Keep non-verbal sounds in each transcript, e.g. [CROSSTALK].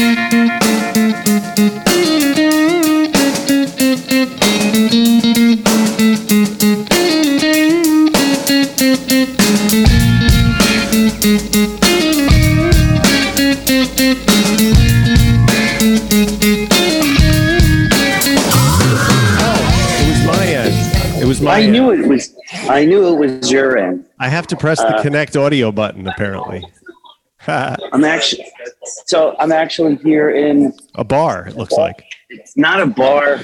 I end. It was my I knew it was. I knew it was your end. I have to press the Uh, connect audio button apparently. [LAUGHS] I'm actually. So I'm actually here in. A bar, it looks like. It's not a bar.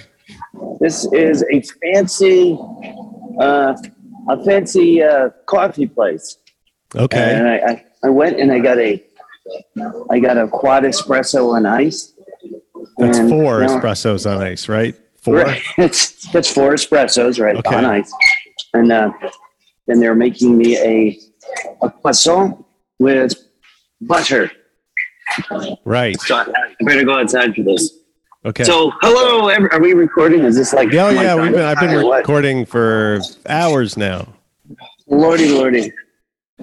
This is a fancy, uh, a fancy uh, coffee place. Okay. And I, I, I went and I got a, I got a quad espresso on ice. That's And four espressos on ice, right? Four. Right. [LAUGHS] It's that's four espressos, right? Okay. On ice. And uh, then they're making me a a croissant with butter. Right. So I better go outside for this. Okay. So hello, are we recording? Is this like? yeah, my yeah, we've been, I've been or what? recording for hours now. Lordy, lordy.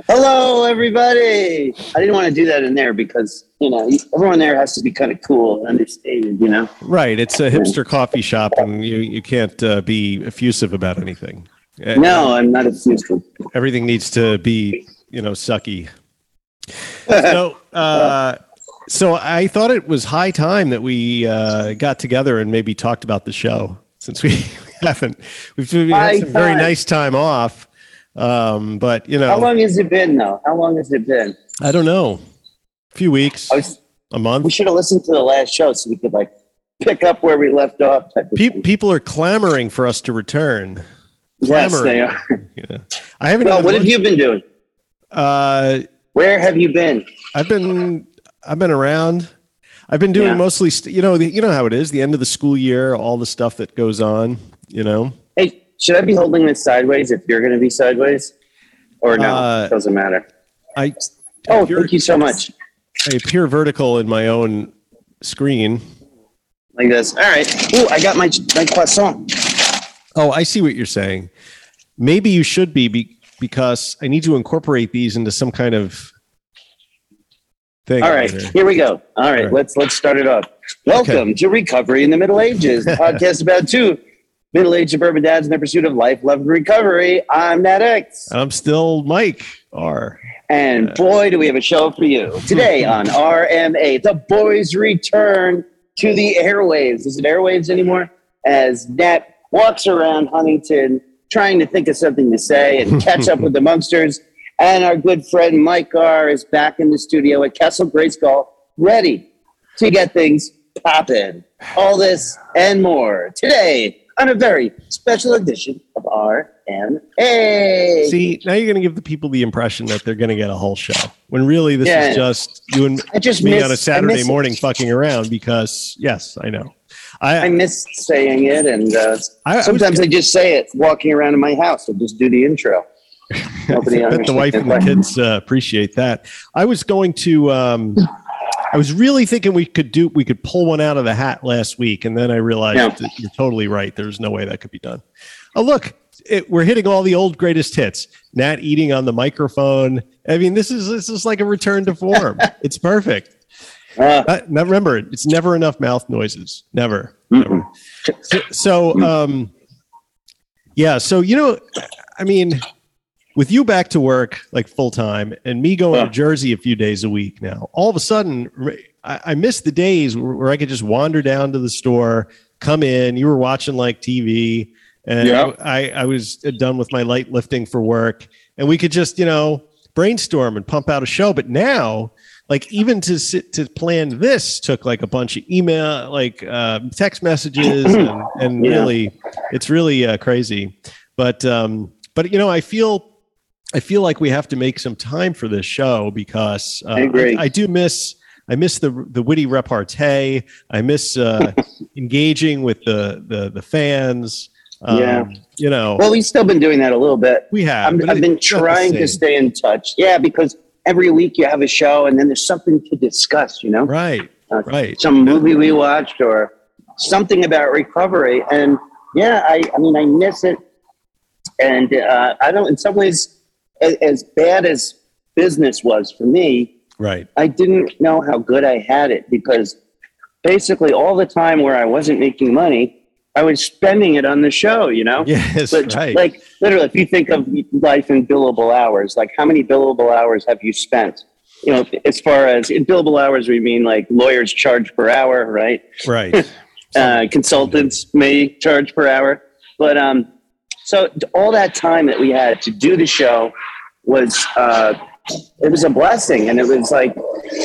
Hello, everybody. I didn't want to do that in there because you know everyone there has to be kind of cool and understated. You know. Right. It's a hipster coffee shop, and you you can't uh, be effusive about anything. No, I'm not future. everything needs to be you know sucky. So, [LAUGHS] uh, so I thought it was high time that we uh, got together and maybe talked about the show since we [LAUGHS] haven't. We've, we've had some very nice time off, um, but you know, How long has it been though? How long has it been? I don't know. A few weeks, was, a month. we should have listened to the last show so we could like pick up where we left off. Pe- people are clamoring for us to return. yes, they are. Yeah. I haven't. Well, what have you been doing? Uh, Where have you been? I've been I've been around. I've been doing Yeah. mostly st- you know the, you know how it is the end of the school year all the stuff that goes on you know Hey, should I be holding this sideways if you're going to be sideways, or no? Uh, Doesn't matter. I Oh, thank you so much. I appear vertical in my own screen. Like this. All right. Ooh, I got my my croissant. Oh, I see what you're saying. Maybe you should be, be because I need to incorporate these into some kind of thing. All right, later. here we go. All right, All right. let's let's start it off. Welcome to Recovery in the Middle Ages, the podcast [LAUGHS] about two middle-aged suburban dads in their pursuit of life, love, and recovery. I'm Nat X, I'm still Mike R. and boy, do we have a show for you [LAUGHS] today on RMA. The boys return to the airwaves. Is it airwaves anymore? As Nat walks around Huntington trying to think of something to say and catch up with the monsters. And our good friend Mike R is back in the studio at Castle Grayskull, ready to get things popping. All this and more today on a very special edition of RMA. See, now you're going to give the people the impression that they're going to get a whole show when really this Yeah. is just you and I just me miss, on a Saturday morning fucking around because yes, I know. I I, miss saying it, and uh, I, I was- sometimes I just say it walking around in my house. I just do the intro. [LAUGHS] Nobody I bet the wife and the kids uh, appreciate that. I was going to. Um, I was really thinking we could do we could pull one out of the hat last week, and then I realized Yeah. that you're totally right. There's no way that could be done. Oh look, it, we're hitting all the old greatest hits. Nat eating on the microphone. I mean, this is this is like a return to form. [LAUGHS] it's perfect. Uh, Uh, remember, it's never enough mouth noises. Never. mm-mm. So, so um, yeah. So you know, I mean, with you back to work like full time, and me going Yeah. to Jersey a few days a week now, all of a sudden, I, I miss the days where, where I could just wander down to the store, come in. You were watching like TV, and Yeah. I, I was done with my light lifting for work, and we could just you know brainstorm and pump out a show. But now like even to sit to plan this took like a bunch of email like uh, text messages and, and Yeah. really it's really uh, crazy but um but you know i feel i feel like we have to make some time for this show because uh, I agree. I, do miss I miss the the witty repartee. I miss uh, [LAUGHS] engaging with the the the fans. Um, Yeah. you know Well, we've still been doing that a little bit. we have. I'm, I've been it's not the trying to stay in touch. Yeah, because every week you have a show and then there's something to discuss, you know? right, Uh, right. Some movie we watched or something about recovery. And yeah, I, I mean, I miss it. And uh, I don't, in some ways, as, as bad as business was for me, Right. I didn't know how good I had it because basically all the time where I wasn't making money, I was spending it on the show, you know? Yes. But right. like literally, if you think of life in billable hours, like how many billable hours have you spent? You know, as far as in billable hours, we mean like lawyers charge per hour, right? right. [LAUGHS] Uh, consultants may charge per hour, but um, so all that time that we had to do the show was uh, it was a blessing, and it was like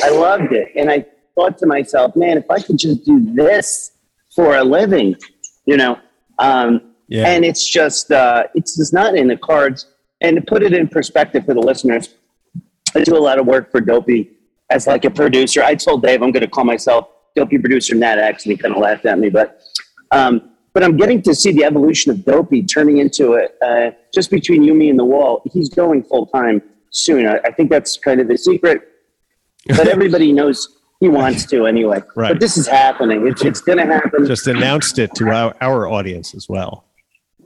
I loved it, and I thought to myself, man, if I could just do this for a living, you know, um, Yeah. and it's just uh, it's just not in the cards. And to put it in perspective for the listeners, I do a lot of work for Dopey as like a producer. I told Dave I'm going to call myself Dopey producer Nat X, and he kind of laughed at me. But um, but I'm getting to see the evolution of Dopey turning into it. Uh, just between you, me, and the wall, he's going full time soon. I, I think that's kind of the secret. But [LAUGHS] everybody knows he wants to anyway. Right. But this is happening. It's, it's going to happen. Just announced it to our, our audience as well.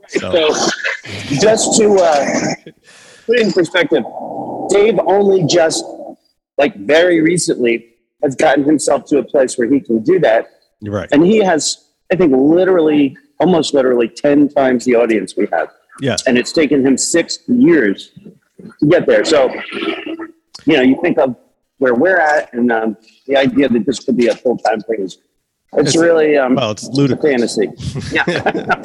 So, So, just to uh, put it in perspective, Dave only just, like very recently, has gotten himself to a place where he can do that. right. And he has, I think, literally, almost literally 10 times the audience we have. Yeah. And it's taken him six years to get there. So, you know, you think of where we're at and um, the idea that this could be a full time thing is, it's It's- really um, Well, it's ludicrous. fantasy. [LAUGHS] Yeah. [LAUGHS]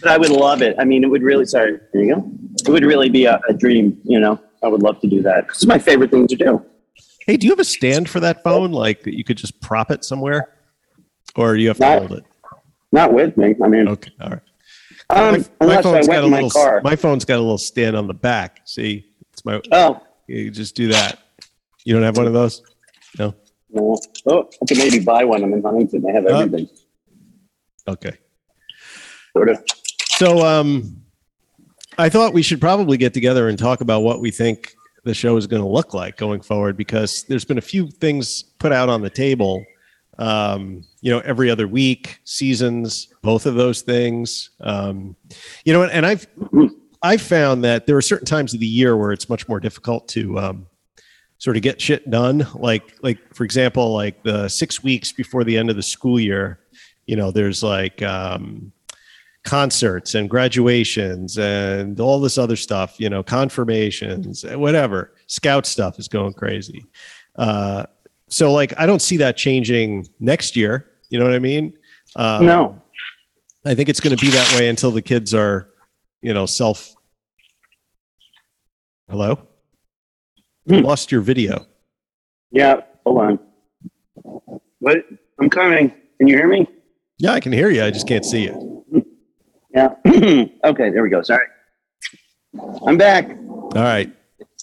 but I would love it. I mean, it would really, sorry, there you go. It would really be a, a dream, you know. I would love to do that. It's my favorite thing to do. Hey, do you have a stand for that phone? Like that you could just prop it somewhere? Or do you have to Not- hold it? Not with me. I mean, Okay. All right. um, my, my phone's got a my little car. my phone's got a little stand on the back. See? It's my oh, you just do that. You don't have one of those? No. no. oh, I could maybe buy one. I'm in Huntington. They have everything. Okay. Sort of. So um I thought we should probably get together and talk about what we think the show is going to look like going forward because there's been a few things put out on the table. Um, you know, every other week, seasons, both of those things. Um, you know, and I've I've found that there are certain times of the year where it's much more difficult to um, sort of get shit done. Like like for example, like the six weeks before the end of the school year, you know, there's like um, concerts and graduations and all this other stuff, you know, confirmations, whatever. Scout stuff is going crazy. Uh, so, like, I don't see that changing next year. You know what I mean? Uh, no. I think it's going to be that way until the kids are, you know, self. Hello? Hmm. Lost your video. Yeah. Hold on. What? I'm coming. Can you hear me? Yeah, I can hear you. I just can't see you. Yeah. [CLEARS THROAT] okay. There we go. Sorry. I'm back. All right.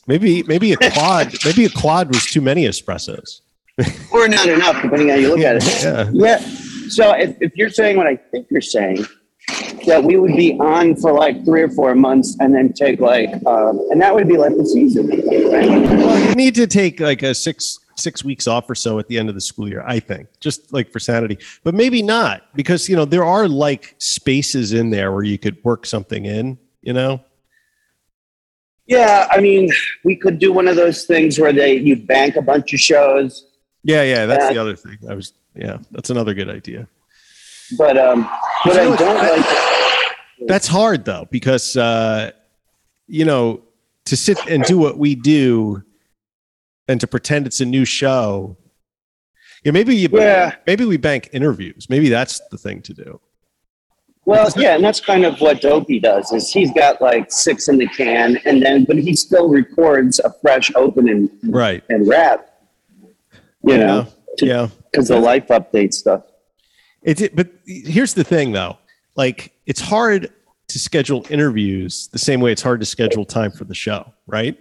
Maybe maybe a quad [LAUGHS] maybe a quad was too many espressos. [LAUGHS] Or not enough, depending on how you look at it. Yeah. Yeah. So if, if you're saying what I think you're saying, that we would be on for like three or four months and then take like, um, and that would be like the season. Right? Well, you need to take like a six six weeks off or so at the end of the school year. I think just like for sanity, but maybe not because you know there are like spaces in there where you could work something in. You know, Yeah. I mean, we could do one of those things where they, you bank a bunch of shows, yeah, yeah. That's Yeah. the other thing. I was yeah, that's another good idea. but, um, You I don't I- like, That's hard though because uh, you know to sit and do what we do and to pretend it's a new show. Yeah, maybe you, Yeah. maybe we bank interviews. Maybe that's the thing to do. well, yeah, and that's kind of what Dopey does is he's got like six in the can and then, but he still records a fresh open and, Right. and rap, you know, to- yeah. because the life update stuff. It's it, but here's the thing though. Like it's hard to schedule interviews the same way it's hard to schedule time for the show, right?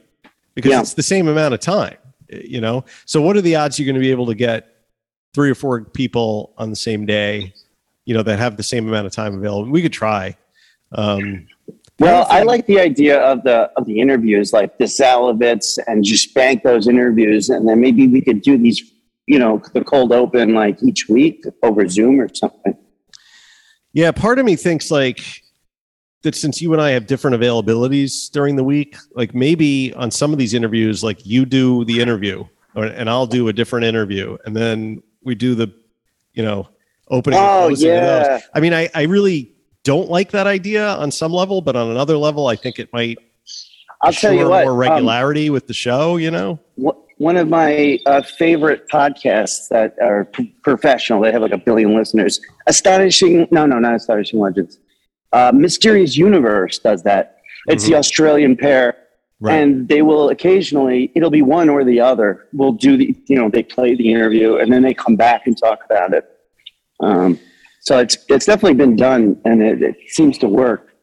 Because Yeah. it's the same amount of time, you know. So what are the odds you're going to be able to get three or four people on the same day, you know, that have the same amount of time available? We could try. Um, Well, I like the idea of the of the interviews, like the Salovitz, and just bank those interviews, and then maybe we could do these, you know, the cold open like each week over Zoom or something. yeah, part of me thinks like that since you and I have different availabilities during the week, like maybe on some of these interviews, like you do the interview or, and I'll do a different interview, and then we do the, you know, opening. Oh closing of those. yeah. I mean, I, I really don't like that idea on some level, but on another level, I think it might I'll tell you what. more um, regularity with the show. You know, one of my uh, favorite podcasts that are p- professional, they have like a billion listeners. Astonishing, no, no, not Astonishing Legends. Uh, Mysterious Universe does that. It's the Australian pair, Mm-hmm. Right. and they will occasionally, it'll be one or the other. Will do the, you know, they play the interview and then they come back and talk about it. Um, so it's it's definitely been done, and it, it seems to work.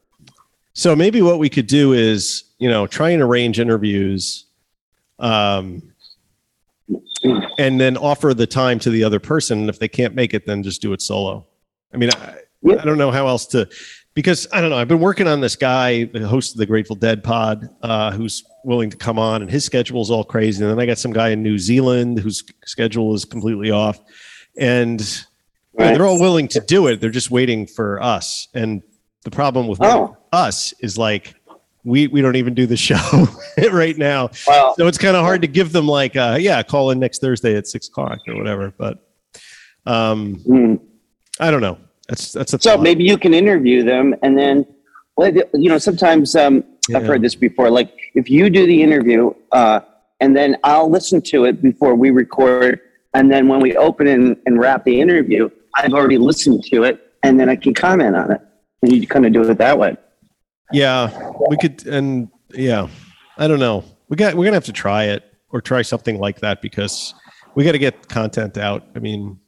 So maybe what we could do is, you know, try and arrange interviews, um, and then offer the time to the other person. And if they can't make it, then just do it solo. I mean, I, Yeah. I don't know how else to, because I don't know. I've been working on this guy, the host of the Grateful Dead pod, uh, who's willing to come on, and his schedule is all crazy. And then I got some guy in New Zealand whose schedule is completely off, and Right. they're all willing to do it. They're just waiting for us. And the problem with Oh. us is like we we don't even do the [LAUGHS] show right now, Well, so it's kind of hard to give them like, uh, yeah, call in next Thursday at six o'clock or whatever. But um, hmm. I don't know. That's that's a So thought. maybe you can interview them and then, well, you know, sometimes um, I've heard this before. Like if you do the interview uh, and then I'll listen to it before we record. And then when we open and, and wrap the interview, I've already listened to it and then I can comment on it. And you kind of do it that way. Yeah, we could, and yeah, I don't know. We got we're gonna have to try it or try something like that because we got to get content out. I mean,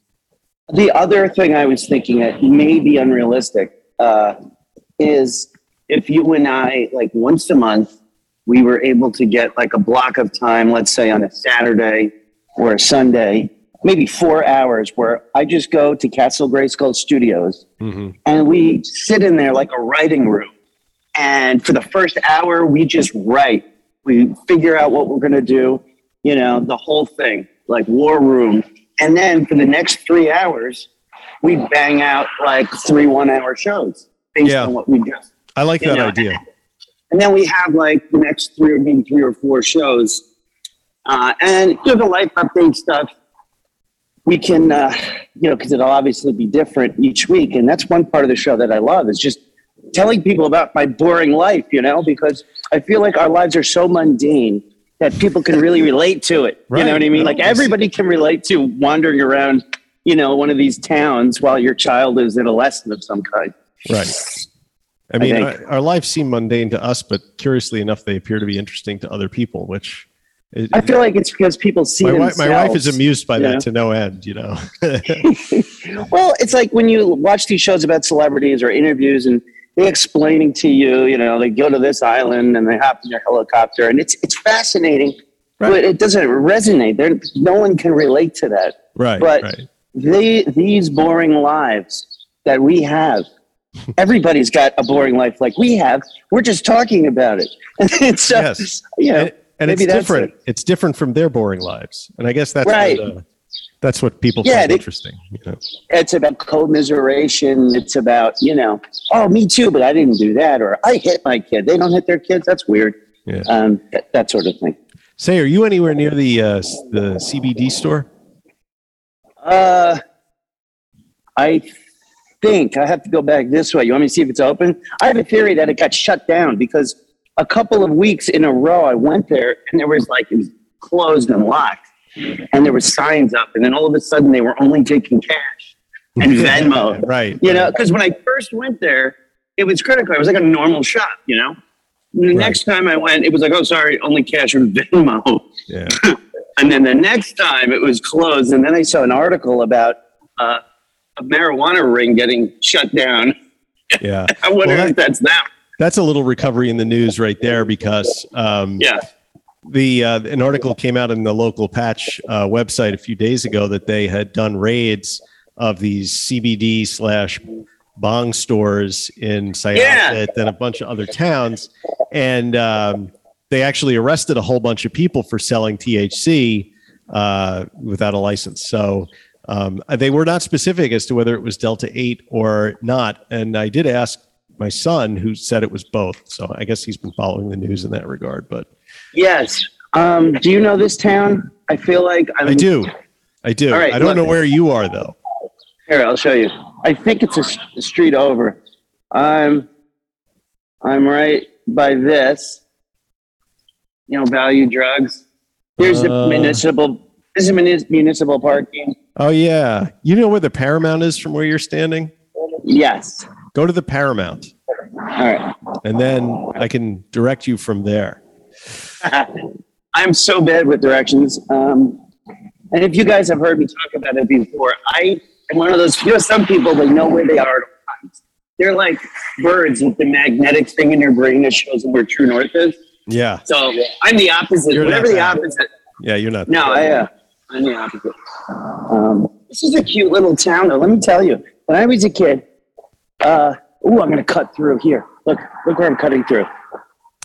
The other thing I was thinking that may be unrealistic uh, is if you and I, like once a month, we were able to get like a block of time, let's say on a Saturday or a Sunday, maybe four hours, where I just go to Castle Grayskull Studios mhm. and we sit in there like a writing room. And for the first hour, we just write. We figure out what we're going to do, you know, the whole thing, like war room. And then for the next three hours, we bang out like three one hour shows based Yeah. on what we just. I like You that know, idea. And then we have like the next three or maybe three or four shows. Uh, and you know, the life update stuff, we can, uh, you know, because it'll obviously be different each week. And that's one part of the show that I love is just telling people about my boring life, you know, because I feel like our lives are so mundane that people can really relate to it. You know what I mean? Like everybody can relate to wandering around, you know, one of these towns while your child is in a lesson of some kind. Right. I mean, think- our, our lives seem mundane to us, but curiously enough, they appear to be interesting to other people. Which it, I feel like it's because people see my, wife, my wife is amused by that to no end. You know. [LAUGHS] [LAUGHS] Well, it's like when you watch these shows about celebrities or interviews and explaining to you, you know, they go to this island and they hop in their helicopter and it's it's fascinating, Right. but it doesn't resonate. There, no one can relate to that. right. But- right. They, these boring lives that we have, [LAUGHS] everybody's got a boring life like we have. We're just talking about it. [LAUGHS] And so, Yes. you know, and, and it's different. it. It's different from their boring lives, and I guess that's Right. what, uh, that's what people Yeah, find they- interesting. You know. it's about commiseration. It's about, you know, oh, me too, but I didn't do that. Or I hit my kid. They don't hit their kids. That's weird. Yeah. Um, that, that sort of thing. Say, are you anywhere near the uh, the CBD store? Uh, I think I have to go back this way. You want me to see if it's open? I have a theory that it got shut down because a couple of weeks in a row I went there and there was like it was closed and locked, and there were signs up, and then all of a sudden they were only taking cash and [LAUGHS] Venmo. Right. You know, because when I first went there, it was credit card. It was like a normal shop, you know. The Right. next time I went, it was like, oh, sorry, only cash or [LAUGHS] Venmo. Yeah. [LAUGHS] And then the next time it was closed. And then I saw an article about uh, a marijuana ring getting shut down. Yeah. I wonder Well, if that's them. That's a little recovery in the news right there because um, Yeah. The uh, an article came out in the local patch uh, website a few days ago that they had done raids of these CBD slash bong stores in Syosset and a bunch of other towns, and um, they actually arrested a whole bunch of people for selling THC uh, without a license. So. Um, they were not specific as to whether it was Delta 8 or not. And I did ask my son, who said it was both. So I guess he's been following the news in that regard. But Yes. Um, do you know this town? I feel like I'm, I do. I do. All right, I don't look. know where you are though. Here, I'll show you. I think it's a, street over. I'm I'm right by this. You know, value drugs. Here's the Uh. municipal. This is munis- municipal parking. Oh yeah. You know where the Paramount is from where you're standing? Yes. Go to the Paramount All right. and then I can direct you from there. [LAUGHS] I'm so bad with directions. Um, and if you guys have heard me talk about it before, I am one of those. You know, some people they know where they are. at all times. They're like birds with the magnetic thing in their brain that shows them where true north is. Yeah. So I'm the opposite. You're Whatever the opposite. Yeah, you're not. No, I, uh, I'm the opposite. Um, this is a cute little town, though. Let me tell you, when I was a kid, uh, ooh, I'm gonna cut through here. Look, look where I'm cutting through.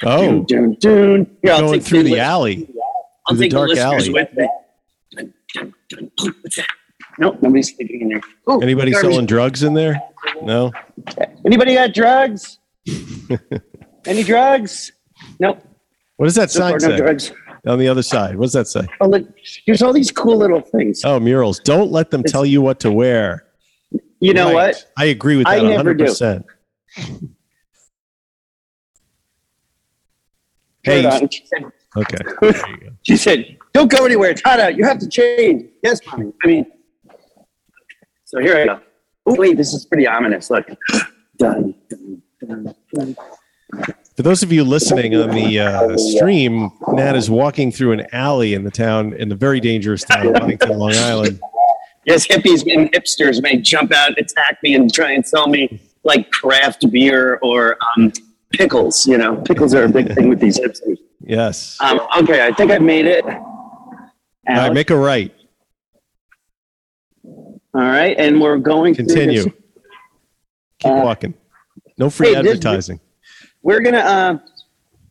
Oh, dun, dun. Here, going through the li- alley. I'll the take dark listeners alley. with me. What's that? Nope, nobody's sleeping in there. Ooh, Anybody garbage. selling drugs in there? No. Anybody got drugs? [LAUGHS] Any drugs? Nope. What does that So far, sign no say drugs. on the other side? What does that say? Oh, look, there's all these cool little things. Oh, murals. Don't let them tell you what to wear. you know Right. what? I agree with I that never 100%. Hold Hey, on. She said, okay. There you go. She said, "Don't go anywhere. Out. You have to change." Yes, mommy. I mean, so here I go. Oh wait, this is pretty ominous. Look, dun, dun, dun, dun. For those of you listening on the uh, stream, Nat is walking through an alley in the town, in the very dangerous town of Huntington, Long Island. Yes, hippies and hipsters may jump out, attack me, and try and sell me like craft beer or um, pickles. You know, pickles are a big thing with these [LAUGHS] hipsters. Yes. Um, okay, I think I made it. All right, make a right. All right, and we're going Continue. this- Keep Uh, walking. No free hey, this- advertising. We're gonna uh,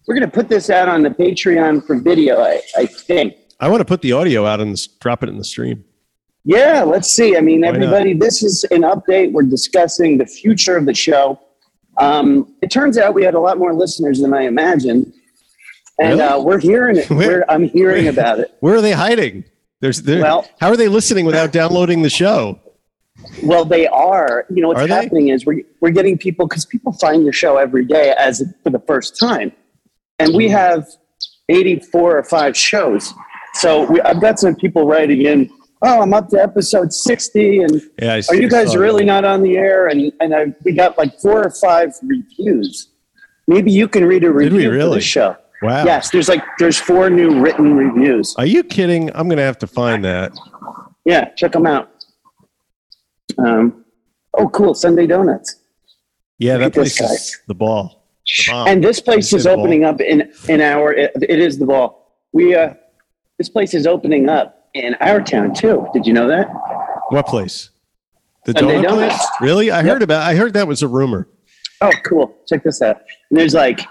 we're gonna put this out on the Patreon for video. I, I think. I want to put the audio out and drop it in the stream. Yeah, let's see. I mean, Why not? everybody, this is an update. We're discussing the future of the show. Um, it turns out we had a lot more listeners than I imagined, and Really? uh, we're hearing it. [LAUGHS] Where- We're, I'm hearing where- about it. Where are they hiding? There's there, Well- how are they listening without downloading the show? Well, they are. You know, what's Are they? happening is we're we're getting people because people find your show every day as for the first time, and we have eighty four or five shows. So we, I've got some people writing in. Oh, I'm up to episode sixty, and Yeah, are you guys really that. not on the air? And and I, we got like four or five reviews. Maybe you can read a review for really? the show. Wow. Yes, there's like there's four new written reviews. Are you kidding? I'm going to have to find that. Yeah, check them out. Um, oh, cool, Sunday Donuts. Yeah, that place is the ball. The. And this place is said ball. opening up in in our. It, it is the ball. We uh, this place is opening up in our town too. Did you know that? What place? The Sunday donut Donuts. place? Really? I heard about. I heard that was a rumor. Oh, cool. Check this out. And there's like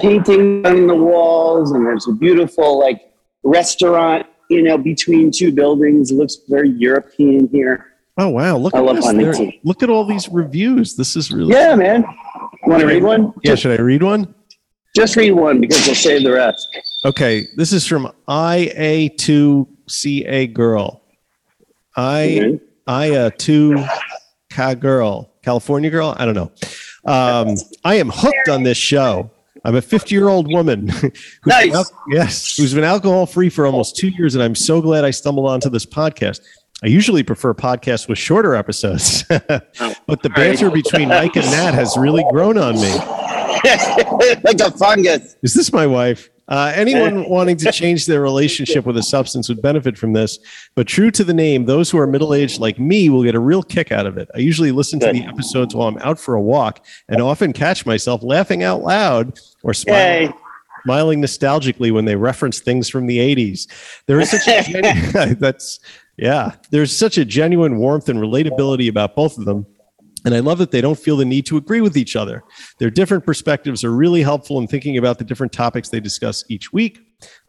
painting on the walls, and there's a beautiful like restaurant. You know, between two buildings. It looks very European here. Oh wow! Look I at love this. Look at all these reviews. This is really. Yeah, man. Want to read one? Yeah. Just, Should I read one? just read one because we'll save the rest. Okay. This is from IA2CA girl. I Mhm. I uh two Ca girl, California girl. I don't know. Um, I am hooked on this show. I'm a 50 year old woman. [LAUGHS] who's Nice. al- yes, who's been alcohol free for almost two years, and I'm so glad I stumbled onto this podcast. I usually prefer podcasts with shorter episodes, [LAUGHS] but the banter between Mike and Nat has really grown on me. [LAUGHS] like a fungus. Is this my wife? Uh, anyone [LAUGHS] wanting to change their relationship with a substance would benefit from this. But true to the name, those who are middle aged like me will get a real kick out of it. I usually listen to the episodes while I'm out for a walk and often catch myself laughing out loud or smiling, Yay. smiling nostalgically when they reference things from the 80s. There is such a [LAUGHS] genu- [LAUGHS] that's yeah, there's such a genuine warmth and relatability about both of them. And I love that they don't feel the need to agree with each other. Their different perspectives are really helpful in thinking about the different topics they discuss each week.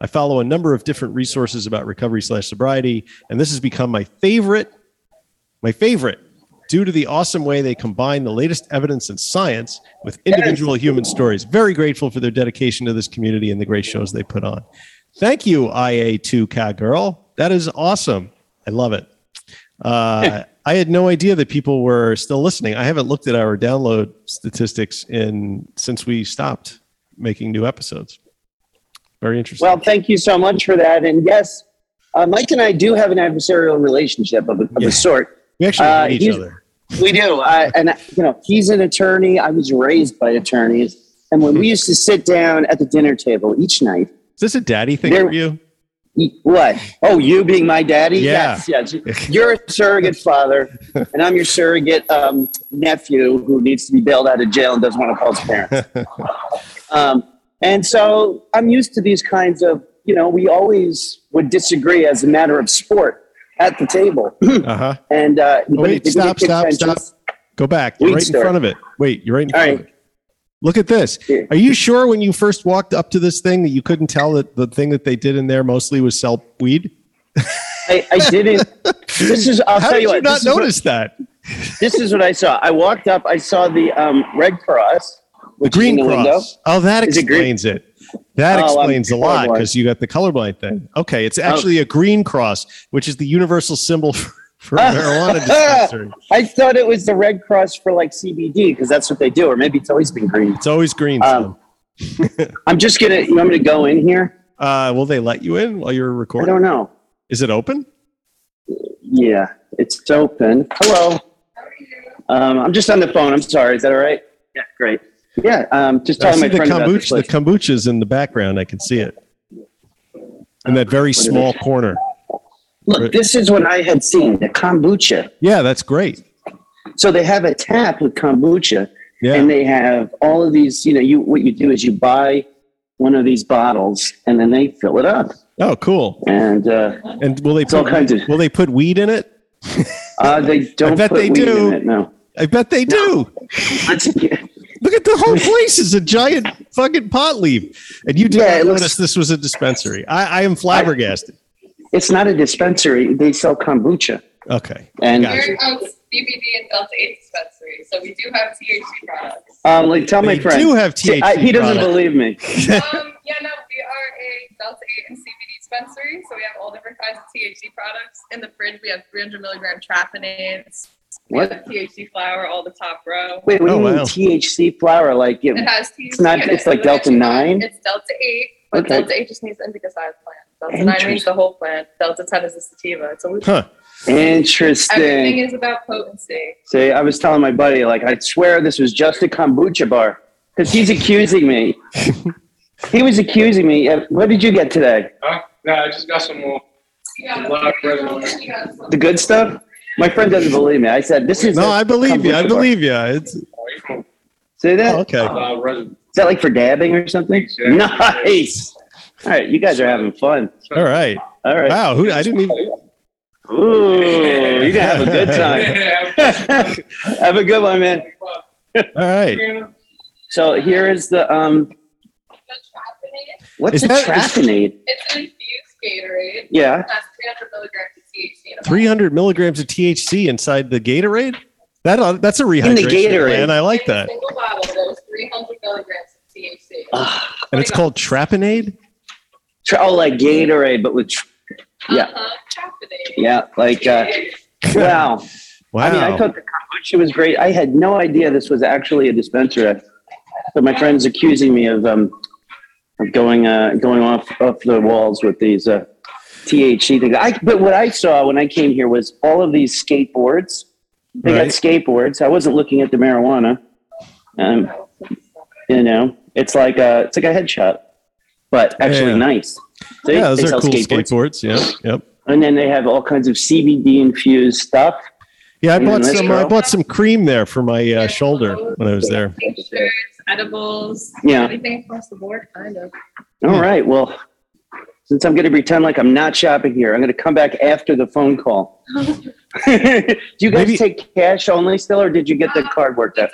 I follow a number of different resources about recovery slash sobriety, and this has become my favorite, my favorite, due to the awesome way they combine the latest evidence and science with individual human stories. Very grateful for their dedication to this community and the great shows they put on. Thank you, IA2 Cat Girl. That is awesome. I love it. Uh, [LAUGHS] I had no idea that people were still listening. I haven't looked at our download statistics in since we stopped making new episodes. Very interesting. Well, thank you so much for that. And yes, uh, Mike and I do have an adversarial relationship of a, of Yeah. a sort. we actually uh, hate each other. We do. Uh, and, you know, he's an attorney. I was raised by attorneys. And when we used to sit down at the dinner table each night, Is this a daddy thing There- for you? What? Oh, you being my daddy? Yeah. Yes, yes. [LAUGHS] You're a surrogate father, and I'm your surrogate um, nephew who needs to be bailed out of jail and doesn't want to call his parents. [LAUGHS] Um, and so I'm used to these kinds of, you know, we always would disagree as a matter of sport at the table. Uh huh. And uh, but wait, stop, stop, stop. Go back. You're right in store. front of it. Wait, you're right in All front of it. Look at this. Are you sure when you first walked up to this thing that you couldn't tell that the thing that they did in there mostly was sell weed? I, I didn't. [LAUGHS] This is. I'll How tell did you you what. not is what notice that? this is what I saw. I walked up. I saw the um, Red Cross. The green window. cross. Oh, that Is explains it. That Oh, I'm explains a lot because you got the colorblind thing. Okay, Oh. it's actually a green cross, which is the universal symbol [LAUGHS] for, for marijuana dispensary. [LAUGHS] I thought it was the Red Cross for like CBD because that's what they do, or maybe it's always been green. It's always green. Um, [LAUGHS] I'm just gonna. You want me to go in here? Uh, will they let you in while you're recording? I don't know. Is it open? Yeah, it's open. Hello. Um, I'm just on the phone. I'm sorry. Is that all right? Yeah, great. Yeah, um, just telling my the friend about kombucha. The kombucha's in the background. I can see it in that very small corner. Look, this is what I had seen the kombucha. Yeah, that's great. So they have a tap with kombucha, Yeah. and they have all of these. You know, you what you do is you buy one of these bottles, and then they fill it up, oh, cool. and uh, And will they It's all kinds of- will they put weed in it? uh, they [LAUGHS] don't I bet put they weed do. in it. No. I bet they do. [LAUGHS] Look at the whole place is a giant fucking pot leaf. And you did Yeah, not it looks- notice this was a dispensary. I, I am flabbergasted. It's not a dispensary. They sell kombucha, Okay. and Gotcha. We're out CBD and Delta 8 dispensary, so we do have THC products. um, like tell my They friend. do have See, THC. I- he doesn't products. believe me. [LAUGHS] um, yeah, no, we are a Delta 8 and CBD dispensary, so we have all different kinds of THC products. In the fridge, we have 300 milligram trapinades. We What? have THC flower, all the top row. Wait, what do Oh, you mean. THC flower? Like, It it, has THC. It's not- in it's it. like We Delta 9? It's Delta 8, but Okay. Delta 8 just means indica side plant. Delta 9 means the whole plant. Delta 10 is the sativa. It's a loop. Huh. interesting. Everything is about potency. See, I was telling my buddy, like, I swear this was just a kombucha bar because he's accusing me. [LAUGHS] he was accusing me. Uh, What did you get today? Huh? No, I just got some more. Yeah. The good stuff? My friend doesn't believe me. I said, "This is." No, I believe you. I kombucha bar." believe you. It's Say that. oh, okay. Uh. Is that like for dabbing or something? Yeah. Nice. All right, you guys are having fun. All right. All right. Wow. Who I didn't even Ooh, you're gonna have a good time. [LAUGHS] have a good one, man. all right. So So here is the um. What's Is a that- trapinade? it's an infused Gatorade. Yeah. It has 300 milligrams of THC 300 milligrams of THC inside the Gatorade? That uh, that's a rehydration Gatorade. plan. I like In a that. single bottle, there's 300 milligrams of THC. Ah, And it's called Trapinade? Tra- oh, like Gatorade, but with tr- yeah, Uh-huh, yeah, like uh, wow. [LAUGHS] Wow. I mean, I thought the kombucha was great. I had no idea this was actually a dispensary. So my friend's accusing me of um of going uh going off off the walls with these uh THC things. I but what I saw when I came here was all of these skateboards. They got skateboards. I wasn't looking at the marijuana. Um, you know, it's like a it's like a head shop, but actually Yeah. nice. See? yeah, those They are sell cool skateboards. Yep. Yep. and then they have all kinds of CBD infused stuff. Yeah, I And bought this some. I bought some cream there for my uh, shoulder when I was there. Tinctures, edibles, Yeah. everything across the board, kind of. All right. Well, since I'm going to pretend like I'm not shopping here, I'm going to come back after the phone call. [LAUGHS] do you guys Maybe- take cash only still, or did you get the card worked We out?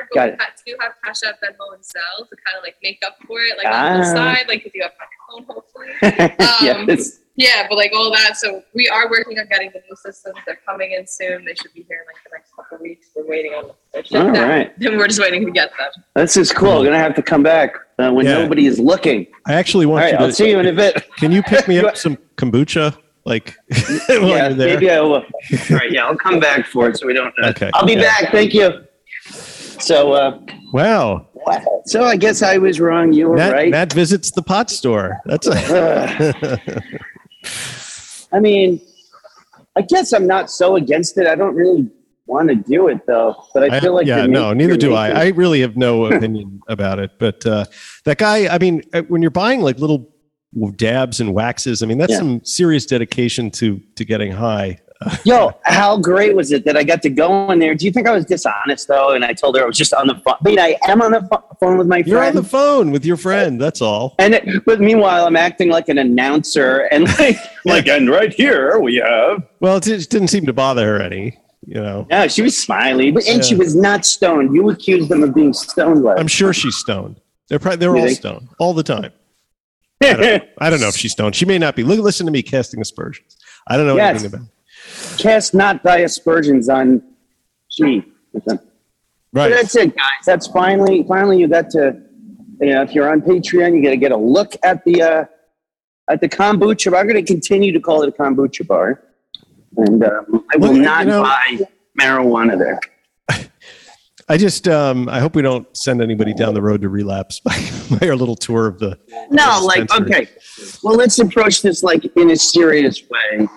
Don't have the card, but Got we it. ha- do have Cash App, Venmo, and Zelle to kind of like make up for it, like on the Ah. side, like if you have your phone, hopefully. [LAUGHS] yeah, Um, it's, Yeah, but like all that. So we are working on getting the new systems. They're coming in soon. They should be here in like the next couple of weeks. We're waiting on them. They're all out. right. Then [LAUGHS] we're just waiting to get them. This is cool. I'm going to have to come back. uh, when Yeah. nobody is looking. I actually want right, you I'll see you in a bit. [LAUGHS] Can you pick me up some kombucha? Like while yeah, you're there? maybe I will. All right, yeah, I'll come back for it so we don't. Uh, Okay, I'll be yeah. back. Thank you. So, uh, Wow. so I guess I was wrong. You were Nat, right. Nat visits the pot store. That's a. [LAUGHS] I mean, I guess I'm not so against it. I don't really want to do it though, but I feel like yeah, no, neither the do I. I really have no opinion about it. But uh, that guy, I mean, uh, when you're buying like little dabs and waxes, I mean, that's Yeah. some serious dedication to to getting high. Yo, how great was it that I got to go in there? Do you think I was dishonest though? And I told her I was just on the phone. I mean, I am on the pho- phone with my friend. You're on the phone with your friend. That's all. and it, but meanwhile, I'm acting like an announcer and like, [LAUGHS] like, and right here we have. Well, it just didn't seem to bother her any. You know, Yeah, she was smiling, but and she was not stoned. You accused them of being stoned. I'm sure she's stoned. They're probably they're You all stoned all the time. I don't, I don't know if she's stoned. She may not be. Look, listen to me casting aspersions. I don't know Yes. anything about. Cast not thy aspersions on she. But Right. that's it, guys. That's finally, finally, you got to, you know, if you're on Patreon, you got to get a look at the uh, at the kombucha. bar. I'm going to continue to call it a kombucha bar, and um, I will Well, you not know- buy marijuana there. [LAUGHS] I just um, I hope we don't send anybody down the road to relapse [LAUGHS] by, by our little tour of the. No, like okay. Well, let's approach this like in a serious way.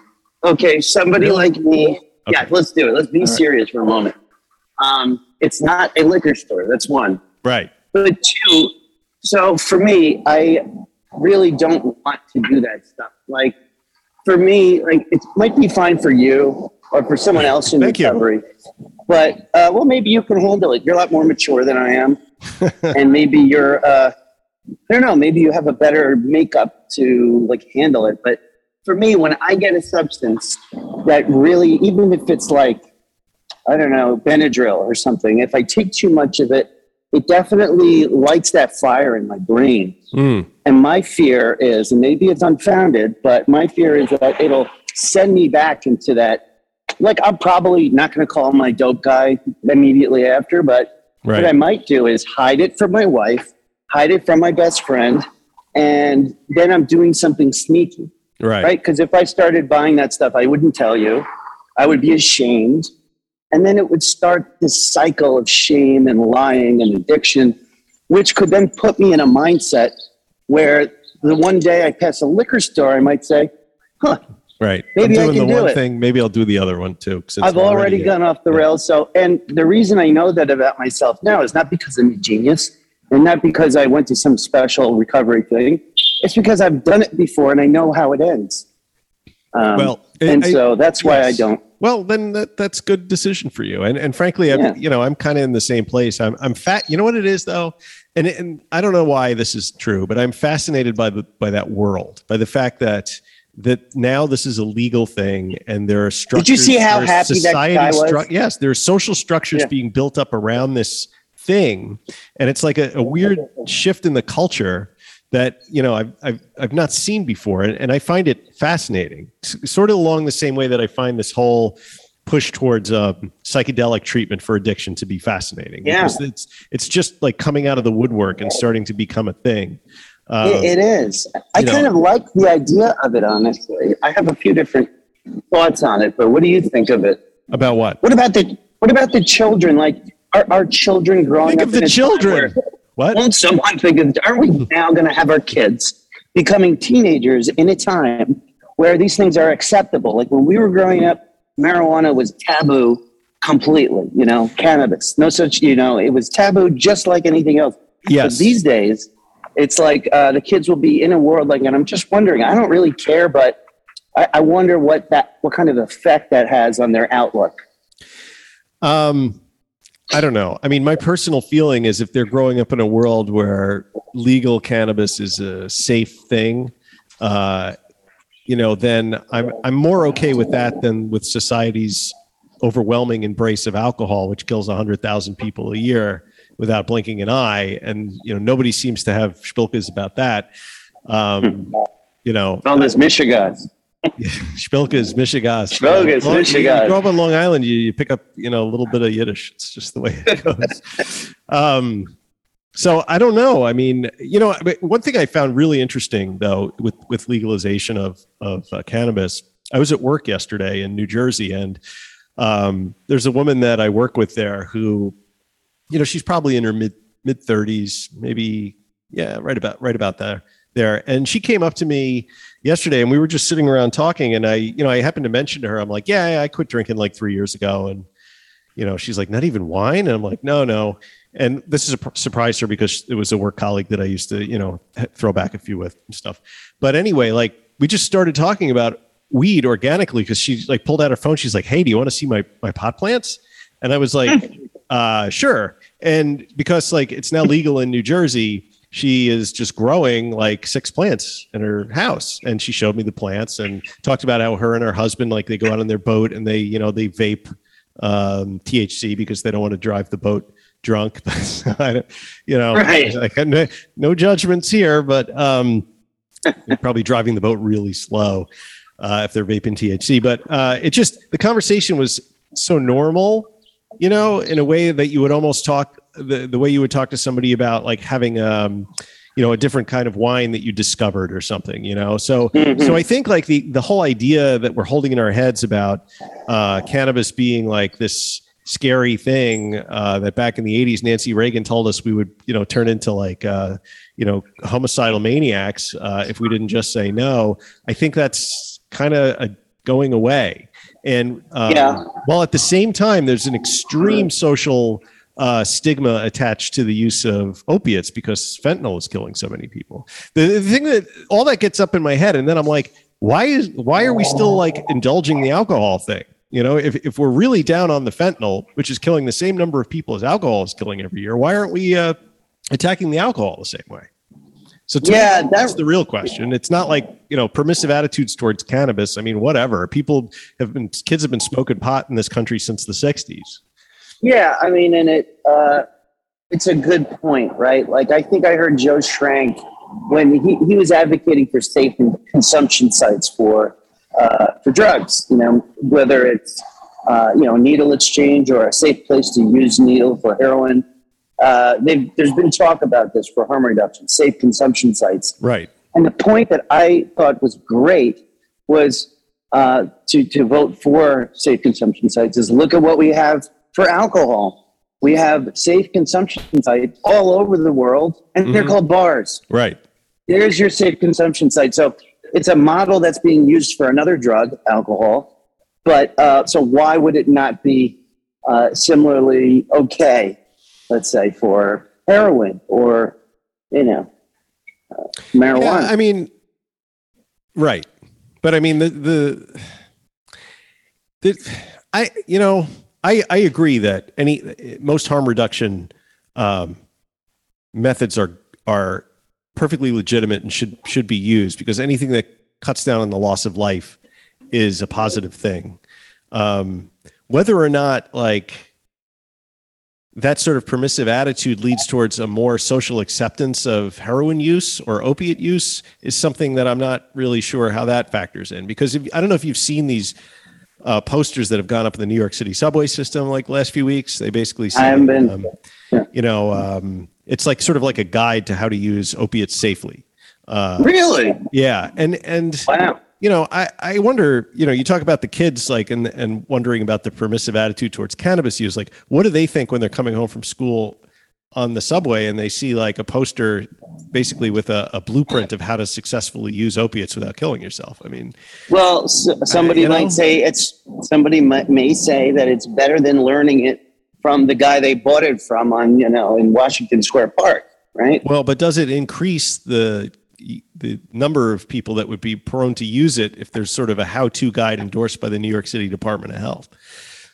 Okay, somebody Really? like me. Yeah, let's do it. Let's be right. serious for a moment. Um, it's not a liquor store. That's one. Right. But two, so for me, I really don't want to do that stuff. Like for me, like it might be fine for you or for someone else in Thank you. recovery. But uh, well, maybe you can handle it. You're a lot more mature than I am, [LAUGHS] and maybe you're. Uh, I don't know. Maybe you have a better makeup to like handle it. But for me, when I get a substance that really, even if it's like, I don't know, Benadryl or something, if I take too much of it, it definitely lights that fire in my brain. Mm. And my fear is, and maybe it's unfounded, but my fear is that it'll send me back into that. Like, I'm probably not going to call my dope guy immediately after, but what I might do is hide it from my wife, hide it from my best friend, and then I'm doing something sneaky, Right. right? Because if I started buying that stuff, I wouldn't tell you. I would be ashamed. And then it would start this cycle of shame and lying and addiction, which could then put me in a mindset where the one day I pass a liquor store, I might say, huh, Right. Maybe I I'm doing can the do one it. thing. Maybe I'll do the other one too. I've we're already gone off the Yeah. rails. So, and the reason I know that about myself now is not because I'm a genius and not because I went to some special recovery thing. It's because I've done it before and I know how it ends. Um, Well, and I- so that's why I don't. Well, then that, that's good decision for you. And and frankly, I'm, Yeah. you know, I'm kind of in the same place. I'm I'm fat. You know what it is though, and and I don't know why this is true, but I'm fascinated by the by that world, by the fact that that now this is a legal thing, and there are structures. Did you see how there's happy that guy was? stru- yes, there are social structures Yeah. being built up around this thing, and it's like a, a weird shift in the culture that you know I've I've, I've not seen before, and, and I find it fascinating. S- sort of along the same way that I find this whole push towards um, psychedelic treatment for addiction to be fascinating. Yeah. because it's it's just like coming out of the woodwork and starting to become a thing. Um, It- it is. I you know. kind of like the idea of it, honestly. I have a few different thoughts on it, but what do you think of it? about what? What about the What about the children? Like, are, are children growing Think up of in the children. What? Won't someone think of, are we now going to have our kids becoming teenagers in a time where these things are acceptable? Like when we were growing up, marijuana was taboo completely, you know, cannabis, no such, you know, it was taboo just like anything else. Yes. But these days, it's like uh, the kids will be in a world like, and I'm just wondering, I don't really care, but I, I wonder what that, what kind of effect that has on their outlook. Um, I don't know. I mean, my personal feeling is if they're growing up in a world where legal cannabis is a safe thing, uh, you know, then I'm I'm more okay with that than with society's overwhelming embrace of alcohol, which kills hundred thousand people a year without blinking an eye, and you know nobody seems to have spilkas about that. Um, you know, All this mishegas. [LAUGHS] Spilkas, mishegas. Spilkas, mishegas. You grow up on Long Island, you, you pick up, you know, a little bit of Yiddish. It's just the way it goes. [LAUGHS] um, so I don't know. I mean, you know, one thing I found really interesting though with with legalization of of uh, cannabis, I was at work yesterday in New Jersey, and um, there's a woman that I work with there who, you know, she's probably in her mid mid thirties, maybe yeah, right about right about there there, and she came up to me yesterday, and we were just sitting around talking, and I, you know, I happened to mention to her, I'm like, yeah, I quit drinking like three years ago, and you know, she's like, not even wine, and I'm like, no, no and this is a surprise to her because it was a work colleague that I used to, you know, throw back a few with and stuff. But anyway, like we just started talking about weed organically because she like pulled out her phone. She's like, "Hey, do you want to see my my pot plants?" And I was like, [LAUGHS] uh, "Sure." And because like it's now legal in New Jersey, she is just growing like six plants in her house, and she showed me the plants and talked about how her and her husband like they go out on their boat and they you know they vape um, THC because they don't want to drive the boat drunk. [LAUGHS] you know, right. [LAUGHS] like, no, no judgments here, but um, they're probably driving the boat really slow uh, if they're vaping THC. But uh, it just the conversation was so normal, you know, in a way that you would almost talk the the way you would talk to somebody about like having um you know a different kind of wine that you discovered or something you know so mm-hmm. so i think like the the whole idea that we're holding in our heads about uh cannabis being like this scary thing uh, that back in the 80s nancy reagan told us we would you know turn into like uh, you know homicidal maniacs uh, if we didn't just say no i think that's kind of going away and um, yeah. while at the same time there's an extreme social uh, stigma attached to the use of opiates because fentanyl is killing so many people the, the thing that all that gets up in my head and then i'm like why is why are we still like indulging the alcohol thing you know, if, if we're really down on the fentanyl, which is killing the same number of people as alcohol is killing every year, why aren't we uh, attacking the alcohol the same way? So yeah, me, that's the real question. It's not like you know permissive attitudes towards cannabis. I mean, whatever. People have been kids have been smoking pot in this country since the '60s. Yeah, I mean, and it uh, it's a good point, right? Like I think I heard Joe Schrank when he, he was advocating for safe consumption sites for uh, for drugs. You know, whether it's uh, you know needle exchange or a safe place to use needle for heroin. Uh, there's been talk about this for harm reduction, safe consumption sites. Right. And the point that I thought was great was uh, to to vote for safe consumption sites. Is look at what we have for alcohol. We have safe consumption sites all over the world, and mm-hmm. they're called bars. Right. There's your safe consumption site. So it's a model that's being used for another drug, alcohol. But uh, so why would it not be uh, similarly okay, let's say, for heroin or, you know, uh, marijuana? Yeah, I mean, right. But I mean, the, the, the, I, you know, I, I agree that any, most harm reduction um, methods are, are perfectly legitimate and should should be used because anything that cuts down on the loss of life is a positive thing. Um, whether or not like that sort of permissive attitude leads towards a more social acceptance of heroin use or opiate use is something that I'm not really sure how that factors in because if, I don't know if you've seen these uh, posters that have gone up in the New York City subway system like last few weeks. They basically say, I haven't been. Um, yeah. you know, um, it's like sort of like a guide to how to use opiates safely. Uh, really? Yeah, and and wow. You know, I, I wonder, you know, you talk about the kids like and and wondering about the permissive attitude towards cannabis use. Like, what do they think when they're coming home from school on the subway and they see like a poster basically with a, a blueprint of how to successfully use opiates without killing yourself? I mean, well, somebody I, might know? say it's somebody might, may say that it's better than learning it from the guy they bought it from on you know in Washington Square Park, right? Well, but does it increase the the number of people that would be prone to use it if there's sort of a how-to guide endorsed by the New York City Department of Health?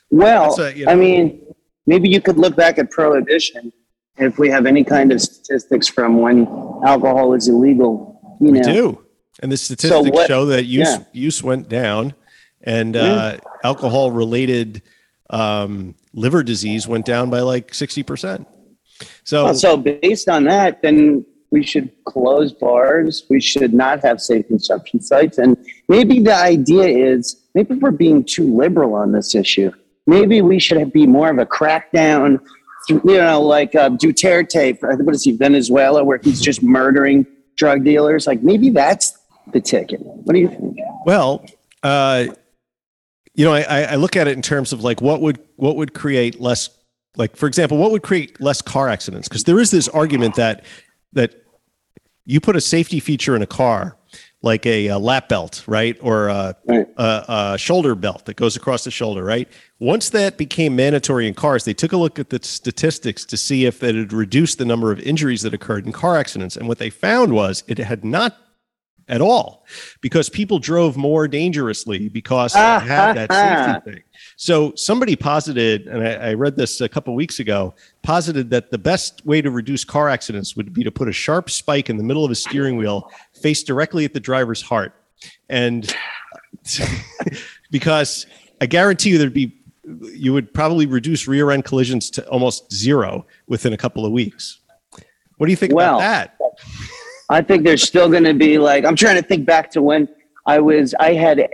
Well, a, you know, I mean, maybe you could look back at prohibition if we have any kind of statistics from when alcohol is illegal. You we know. do, and the statistics so what, show that use yeah. use went down, and uh, alcohol-related um, liver disease went down by like 60%. So, well, so based on that, then we should close bars. We should not have safe consumption sites. And maybe the idea is maybe we're being too liberal on this issue. Maybe we should be more of a crackdown you know, like uh, Duterte, what is he, Venezuela, where he's just murdering drug dealers. Like maybe that's the ticket. What do you think? Well, uh, you know, I, I look at it in terms of like what would what would create less, like for example, what would create less car accidents? Because there is this argument that that you put a safety feature in a car like a, a lap belt, right, or a, Right. a, a shoulder belt that goes across the shoulder, right. Once that became mandatory in cars, they took a look at the statistics to see if it had reduced the number of injuries that occurred in car accidents, and what they found was it had not at all because people drove more dangerously because they had that safety [LAUGHS] thing. So somebody posited, and I, I read this a couple weeks ago, posited that the best way to reduce car accidents would be to put a sharp spike in the middle of a steering wheel, face directly at the driver's heart, and [LAUGHS] because I guarantee you there'd be you would probably reduce rear end collisions to almost zero within a couple of weeks. What do you think Well, about that? I think there's still going to be like I'm trying to think back to when I was I had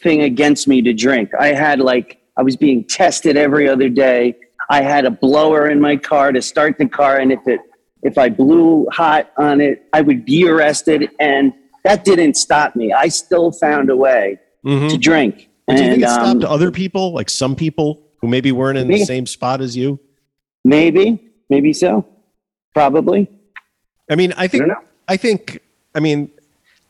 everything against me to drink. I had like I was being tested every other day. I had a blower in my car to start the car, and if it if I blew hot on it, I would be arrested, and that didn't stop me. I still found a way Mhm. to drink. Do you think And it stopped um, other people, like some people who maybe weren't in the same spot as you? maybe, maybe so, probably. I mean, I think, I. I think, I mean,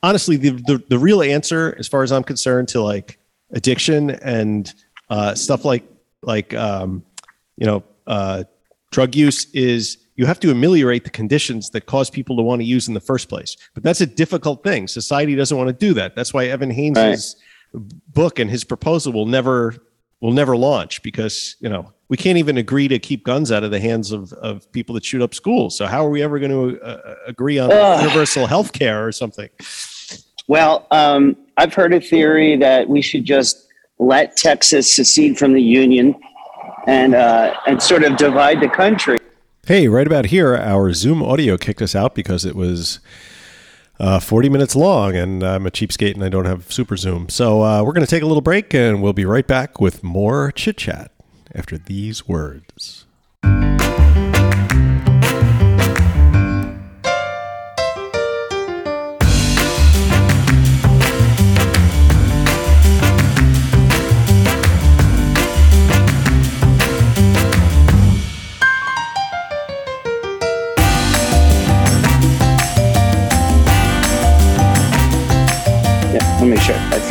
honestly, the, the the real answer, as far as I'm concerned, to like addiction and uh, stuff like like um, you know uh, drug use is you have to ameliorate the conditions that cause people to want to use in the first place. But that's a difficult thing. Society doesn't want to do that. That's why Evan Haynes's book and his proposal will never will never launch because you know we can't even agree to keep guns out of the hands of, of people that shoot up schools. So how are we ever going to uh, agree on Ugh. universal health care or something? Well, um, I've heard a theory that we should just let Texas secede from the union and uh, and sort of divide the country. Hey, right about here, our Zoom audio kicked us out because it was uh, 40 minutes long, and I'm a cheapskate and I don't have Super Zoom. So uh, we're going to take a little break, and we'll be right back with more chit chat after these words.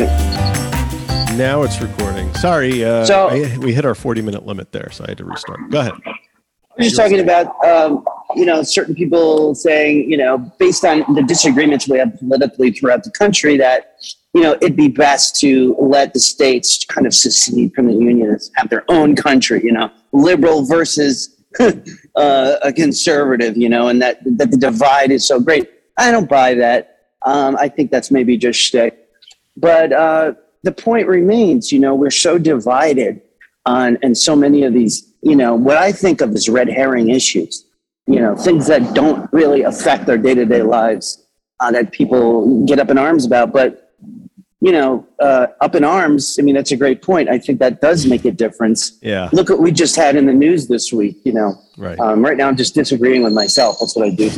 Let me check. I think. Now it's recording. Sorry, uh, So- I- we hit our 40 minute limit there, so I had to restart. Go ahead. I'm just talking about um, you know certain people saying you know based on the disagreements we have politically throughout the country that you know it'd be best to let the states kind of secede from the union have their own country you know liberal versus [LAUGHS] uh, a conservative you know and that that the divide is so great i don't buy that um, i think that's maybe just shtick but uh, the point remains you know we're so divided on and so many of these you know what i think of as red herring issues you know things that don't really affect our day-to-day lives uh, that people get up in arms about. But you know uh, up in arms i mean that's a great point. I think that does make a difference. Yeah, look what we just had in the news this week you know. Right. um, right now i'm just disagreeing with myself. That's what i do.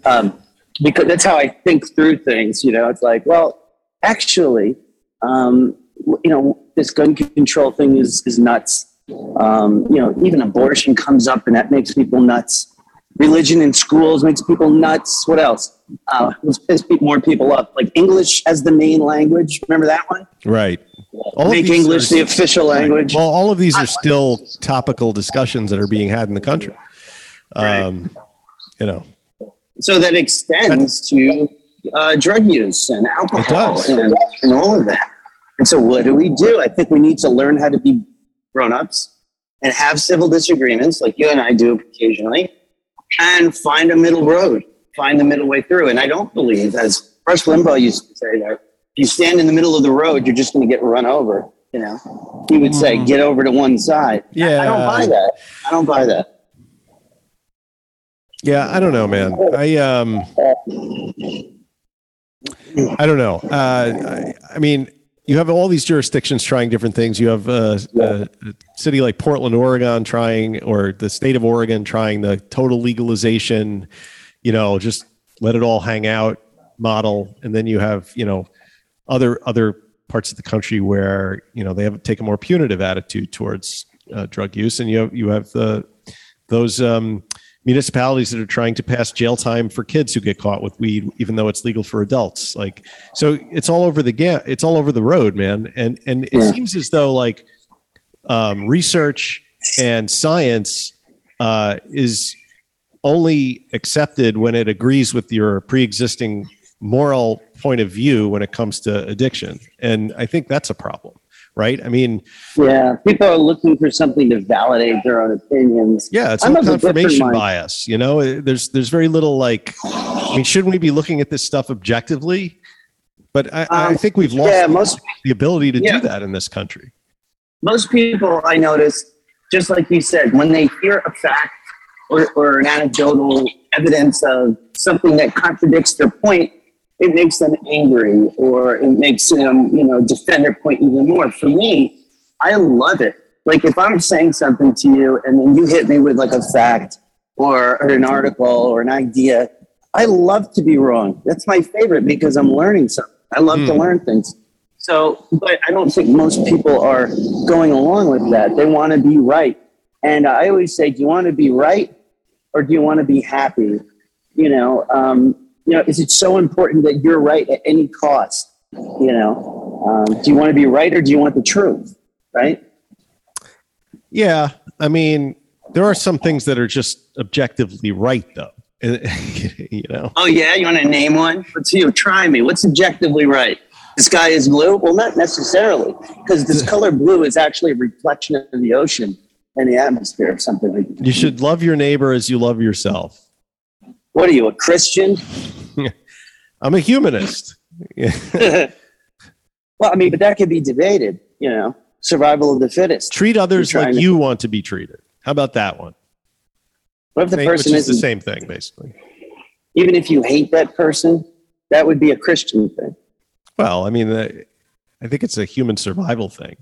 [LAUGHS] Um, because that's how I think through things. You know, it's like, well, actually, um, you know, this gun control thing is is nuts. Um, you know, even abortion comes up, and that makes people nuts. Religion in schools makes people nuts. What else? Uh, let's piss more people up. Like English as the main language. Remember that one? right. All Make English are- the official language. Well, all of these are still topical discussions that are being had in the country. Um, you know, so that extends to uh, drug use and alcohol and, and all of that. And so, what do we do? I think we need to learn how to be grown ups and have civil disagreements, like you and I do occasionally, and find a middle road, find the middle way through. And I don't believe, as Rush Limbaugh used to say, that if you stand in the middle of the road, you're just going to get run over. You know, he would say, "Get over to one side." Yeah. I don't buy that. I don't buy that. yeah, I don't know, man. I um, I don't know. Uh, I, I mean, you have all these jurisdictions trying different things. You have uh, a, a city like Portland, Oregon, trying, or the state of Oregon trying the total legalization. You know, just let it all hang out model, and then you have you know other other parts of the country where you know they have take a more punitive attitude towards uh, drug use, and you have you have the those um, municipalities that are trying to pass jail time for kids who get caught with weed, even though it's legal for adults. Like, so it's all over the ga- it's all over the road, man. And and it Yeah. seems as though like um, research and science uh, is only accepted when it agrees with your pre-existing moral point of view when it comes to addiction, and I think that's a problem, right? I mean, Yeah, people are looking for something to validate their own opinions. Yeah, it's confirmation bias. You know, Uh, there's there's very little like. I mean, shouldn't we be looking at this stuff objectively? But I, I Um, think we've lost Yeah, most the ability to yeah. do that in this country. most people I notice, just like you said, when they hear a fact or, or an anecdotal evidence of something that contradicts their point, it makes them angry or it makes them, you know, defend their point even more. For me, I love it. Like if I'm saying something to you and then you hit me with like a fact or, or an article or an idea, I love to be wrong. That's my favorite because I'm learning something. I love to Hmm. learn things. So, but I don't think most people are going along with that. They want to be right. And I always say, do you want to be right or do you want to be happy? You know, um, you know, is it so important that you're right at any cost? You know, um, do you want to be right or do you want the truth? Right? Yeah, I mean, there are some things that are just objectively right, though. [LAUGHS] you know, Oh yeah, you want to name one? Let's see. Try me. What's objectively right? The sky is blue? Well, not necessarily, because this [LAUGHS] color blue is actually a reflection of the ocean and the atmosphere, or something like that. you should love your neighbor as you love yourself. What are you, a Christian? [LAUGHS] I'm a humanist. [LAUGHS] well, I mean, but that could be debated. You know, survival of the fittest. Treat others like to- you want to be treated. How about that one? What if the Same- person is the same thing, basically. Even if you hate that person, that would be a Christian thing. Well, I mean, uh, I think it's a human survival thing.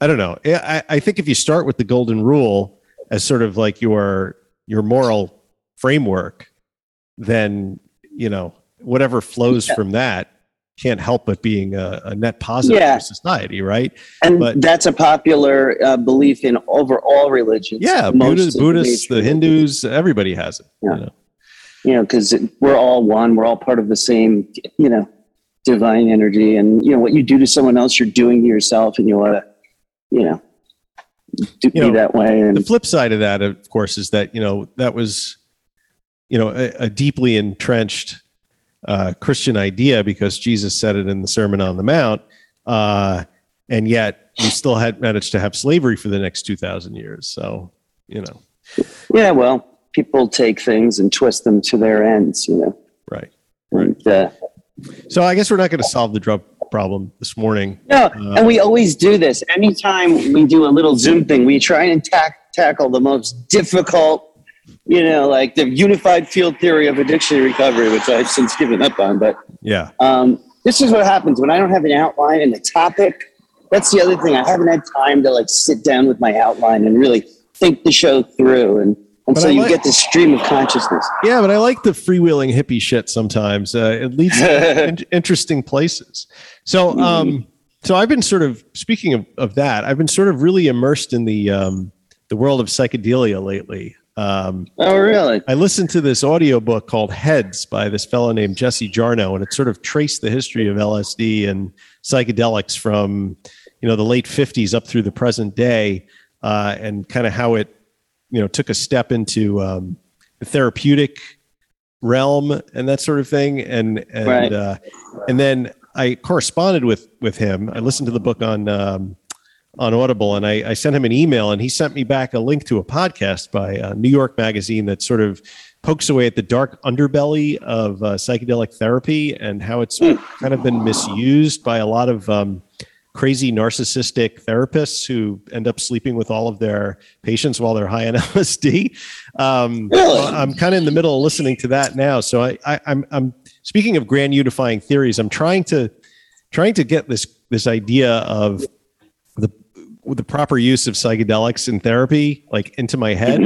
I don't know. I, I think if you start with the golden rule as sort of like your your moral framework, then you know whatever flows Yeah. from that can't help but being a, a net positive Yeah. for society, right? And But- that's a popular uh, belief in over all religions. Yeah, Most Buddhists, the Buddhists, the Hindus, everybody has it. Yeah. You know? you know, because we're all one. We're all part of the same, you know, divine energy. And you know, what you do to someone else, you're doing to yourself, and you want to, you know, do, You be know, that way. And the flip side of that of course is that you know that was you know a, a deeply entrenched uh, christian idea because jesus said it in the sermon on the mount uh, and yet we still had managed to have slavery for the next 2000 years so you know yeah, well, people take things and twist them to their ends, you know. right And, uh, so i guess we're not going to solve the drug problem this morning No, Uh, and we always do this. Anytime we do a little Zoom thing, we try and tack, tackle the most difficult, you know, like the unified field theory of addiction recovery, which I've since given up on. But yeah um, this is what happens when I don't have an outline and a topic. That's the other thing. I haven't had time to like sit down with my outline and really think the show through. And, and But so I you like- get this stream of consciousness. yeah but i like the freewheeling hippie shit sometimes uh, it leads to in- interesting places so um so i've been sort of speaking of, of that i've been sort of really immersed in the um the world of psychedelia lately um Oh, really? i listened to this audiobook called heads by this fellow named jesse jarnow and it sort of traced the history of lsd and psychedelics from you know the late 50s up through the present day uh, and kind of how it you know took a step into um, the therapeutic realm and that sort of thing and and Right. uh, and then I corresponded with with him. I listened to the book on um, on Audible, and I, I sent him an email, and he sent me back a link to a podcast by uh, New York Magazine that sort of pokes away at the dark underbelly of uh, psychedelic therapy and how it's kind of been misused by a lot of um, crazy narcissistic therapists who end up sleeping with all of their patients while they're high on [LAUGHS] LSD. Um, Really? I'm kind of in the middle of listening to that now. So I, I, I'm, I'm speaking of grand unifying theories. I'm trying to trying to get this this idea of the proper use of psychedelics in therapy like into my head.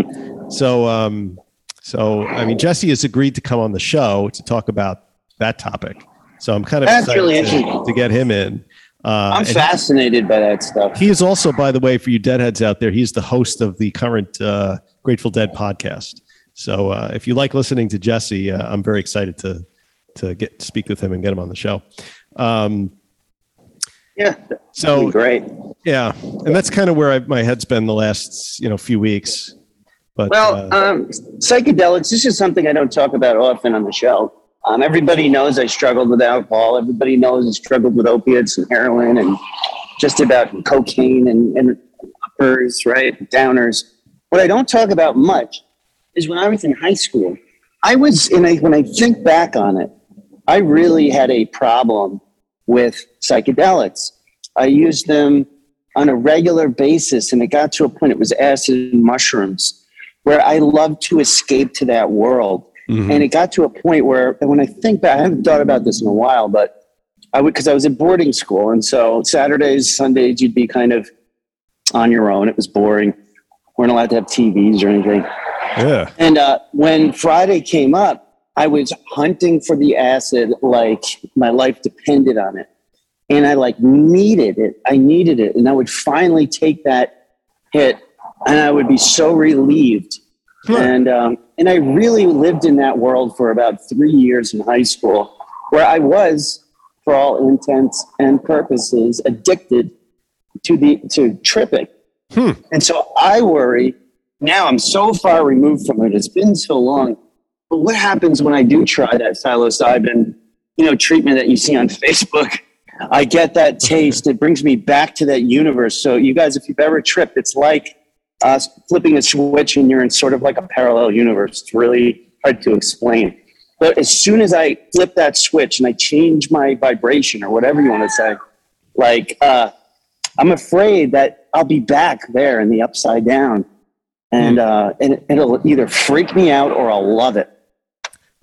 So um so I mean Jesse has agreed to come on the show to talk about that topic. So I'm kind of That's excited really to, interesting. to get him in. Uh, I'm fascinated by that stuff. he is also, by the way, for you deadheads out there, he's the host of the current uh, Grateful Dead podcast. So uh, if you like listening to Jesse, uh, I'm very excited to to get to speak with him and get him on the show. Um, Yeah, so great. yeah, and that's kind of where I, my head's been the last you know few weeks. But Well, uh, um, psychedelics. This is something I don't talk about often on the show. Um, everybody knows I struggled with alcohol. Everybody knows I struggled with opiates and heroin and just about cocaine and, and uppers, right? Downers. What I don't talk about much is when I was in high school. I was, and I, when I think back on it, I really had a problem with psychedelics. I used them on a regular basis, and it got to a point. It was acid and mushrooms, where I loved to escape to that world. mhm. And it got to a point where, and when I think back, I haven't thought about this in a while, but I would, because I was at boarding school. And so Saturdays, Sundays, you'd be kind of on your own. It was boring. We weren't allowed to have TVs or anything. yeah, And uh, when Friday came up, I was hunting for the acid like my life depended on it. And I like needed it. I needed it. And I would finally take that hit and I would be so relieved. And, um, and I really lived in that world for about three years in high school where I was, for all intents and purposes, addicted to the to tripping. Hmm. And so I worry now I'm so far removed from it. It's been so long. But what happens when I do try that psilocybin, you know, treatment that you see on [LAUGHS] Facebook? I get that [LAUGHS] taste. It brings me back to that universe. So you guys, if you've ever tripped, it's like uh, flipping a switch and you're in sort of like a parallel universe. It's really hard to explain. But as soon as I flip that switch and I change my vibration or whatever you want to say, like uh, I'm afraid that I'll be back there in the upside down, and uh, and it'll either freak me out or I'll love it.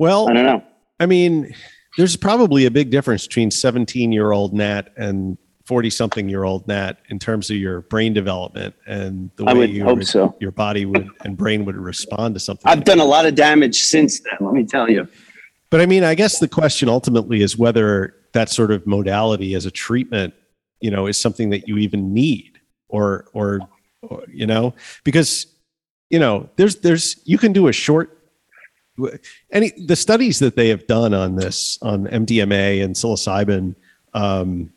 Well, I don't know. I mean, there's probably a big difference between 17 year old Nat and 40 something year old Nat in terms of your brain development and the I way you would- so. your body would and brain would respond to something. I've like done a lot of damage since then. Let me tell you. But I mean, I guess the question ultimately is whether that sort of modality as a treatment, you know, is something that you even need or, or, or you know, because, you know, there's, there's, you can do a short, any, the studies that they have done on this, on MDMA and psilocybin, um,